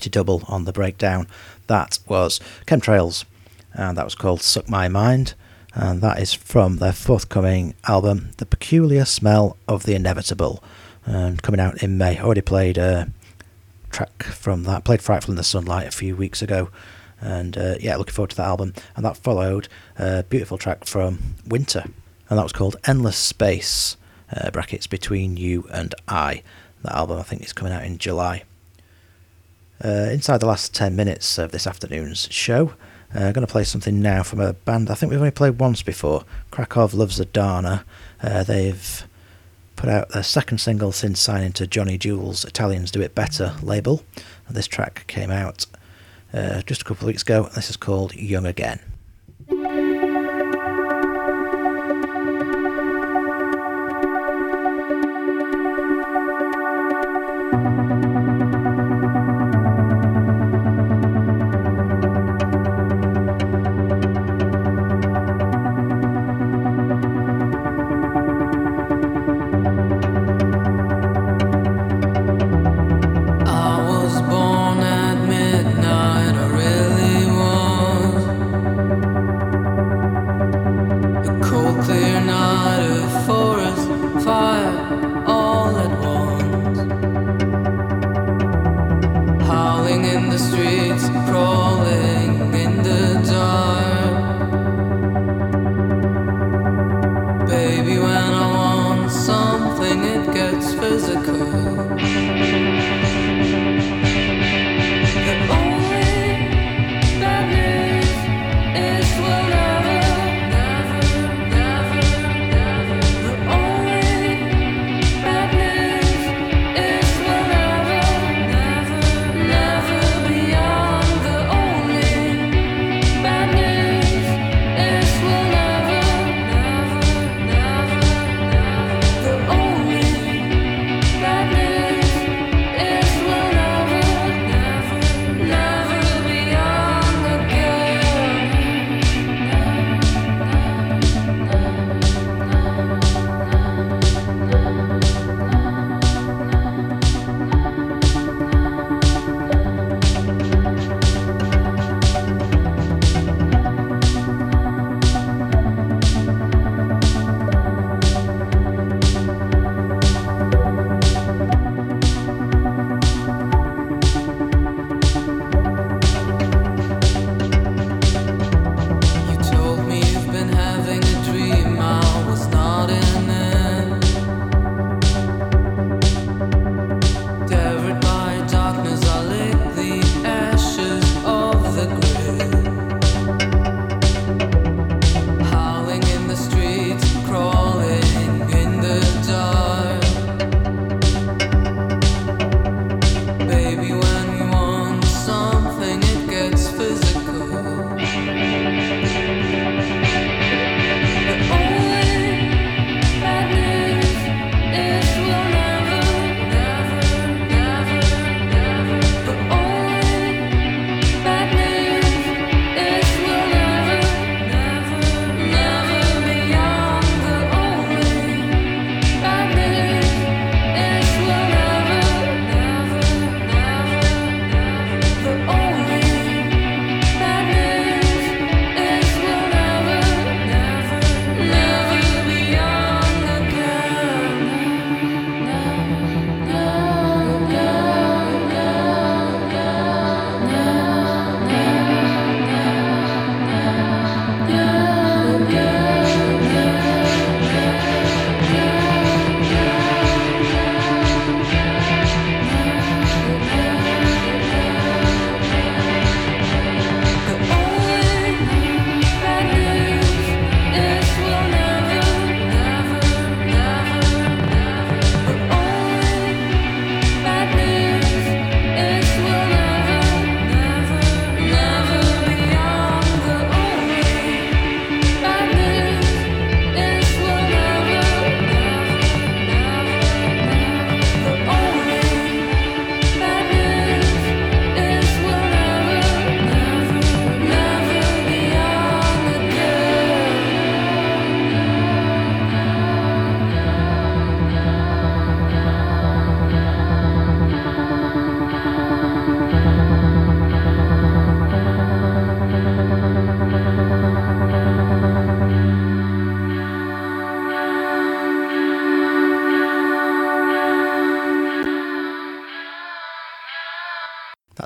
Quality double on the breakdown. That was Chemtrails, and that was called Suck My Mind, and that is from their forthcoming album, The Peculiar Smell of the Inevitable, and coming out in May. Already played a track from that, played Frightful in the Sunlight a few weeks ago, and uh, yeah, looking forward to that album. And that followed a beautiful track from Winter, and that was called Endless Space, uh, brackets between you and I. That album, I think, is coming out in July. Uh, inside the last 10 minutes of this afternoon's show, uh, I'm going to play something now from a band I think we've only played once before. Krakow Loves Adana. Uh, they've put out their second single since signing to Johnny Jewel's Italians Do It Better label. And this track came out uh, just a couple of weeks ago. This is called Young Again.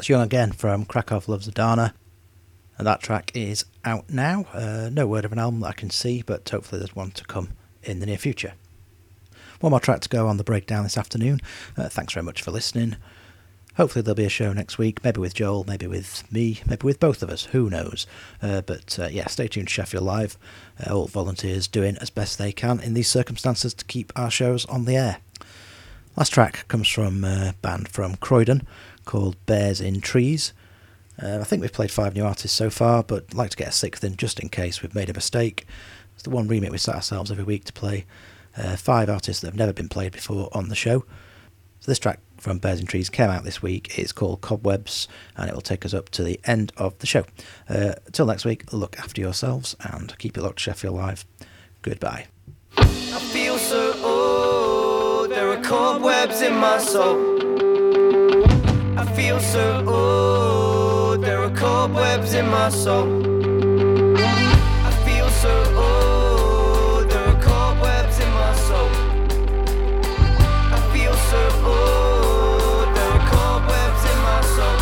Young Again from Krakow Loves Adana. And that track is out now. Uh, no word of an album that I can see, but hopefully there's one to come in the near future. One more track to go on the breakdown this afternoon. Uh, thanks very much for listening. Hopefully there'll be a show next week, maybe with Joel, maybe with me, maybe with both of us. Who knows? Uh, but uh, yeah, stay tuned to Sheffield Live. Uh, all volunteers doing as best they can in these circumstances to keep our shows on the air. Last track comes from a band from Croydon called Bears in Trees. Uh, I think we've played five new artists so far, but I'd like to get a sixth in just in case we've made a mistake. It's the one remit we set ourselves every week to play uh, five artists that have never been played before on the show. So this track from Bears in Trees came out this week. It's called Cobwebs, and it will take us up to the end of the show. Uh, until next week, look after yourselves and keep it locked Sheffield Live. Goodbye. I feel so old, there are cobwebs in my soul. I feel so old, there are cobwebs in my soul. I feel so old, there are cobwebs in my soul. I feel so old, there are cobwebs in my soul.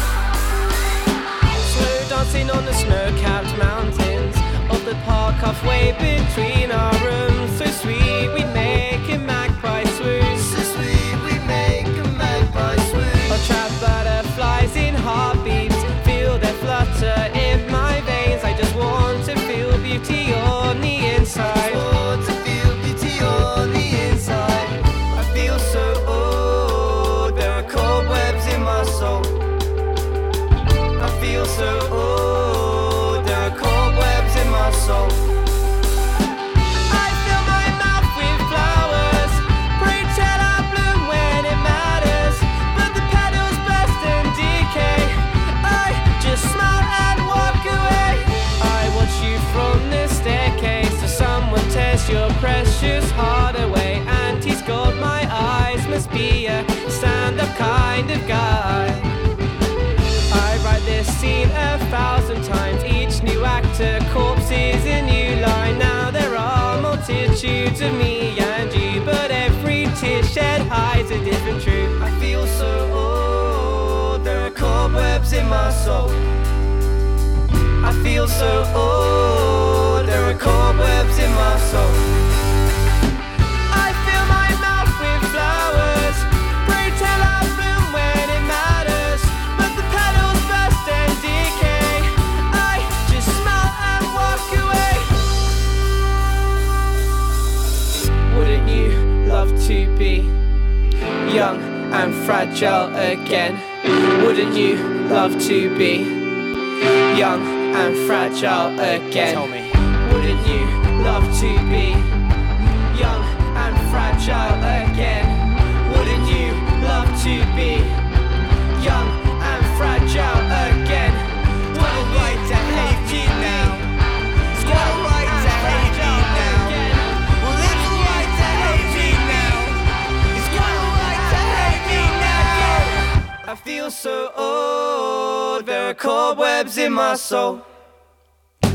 Slow dancing on the snow-capped mountains of the park halfway between kind of guy. I write this scene a thousand times. Each new actor corpse is a new line. Now there are multitudes of me and you, but every tear shed hides a different truth. I feel so old, there are cobwebs in my soul. I feel so old, there are cobwebs in my soul. Be young and fragile again? Wouldn't you love to be young and fragile again? Tell me. Wouldn't you love to be young and fragile again? Wouldn't you love to be feel so old, there are cobwebs in my soul. I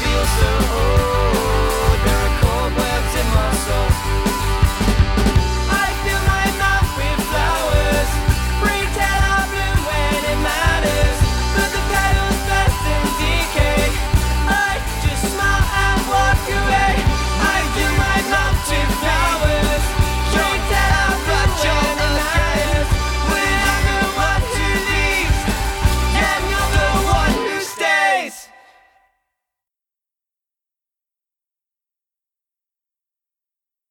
feel so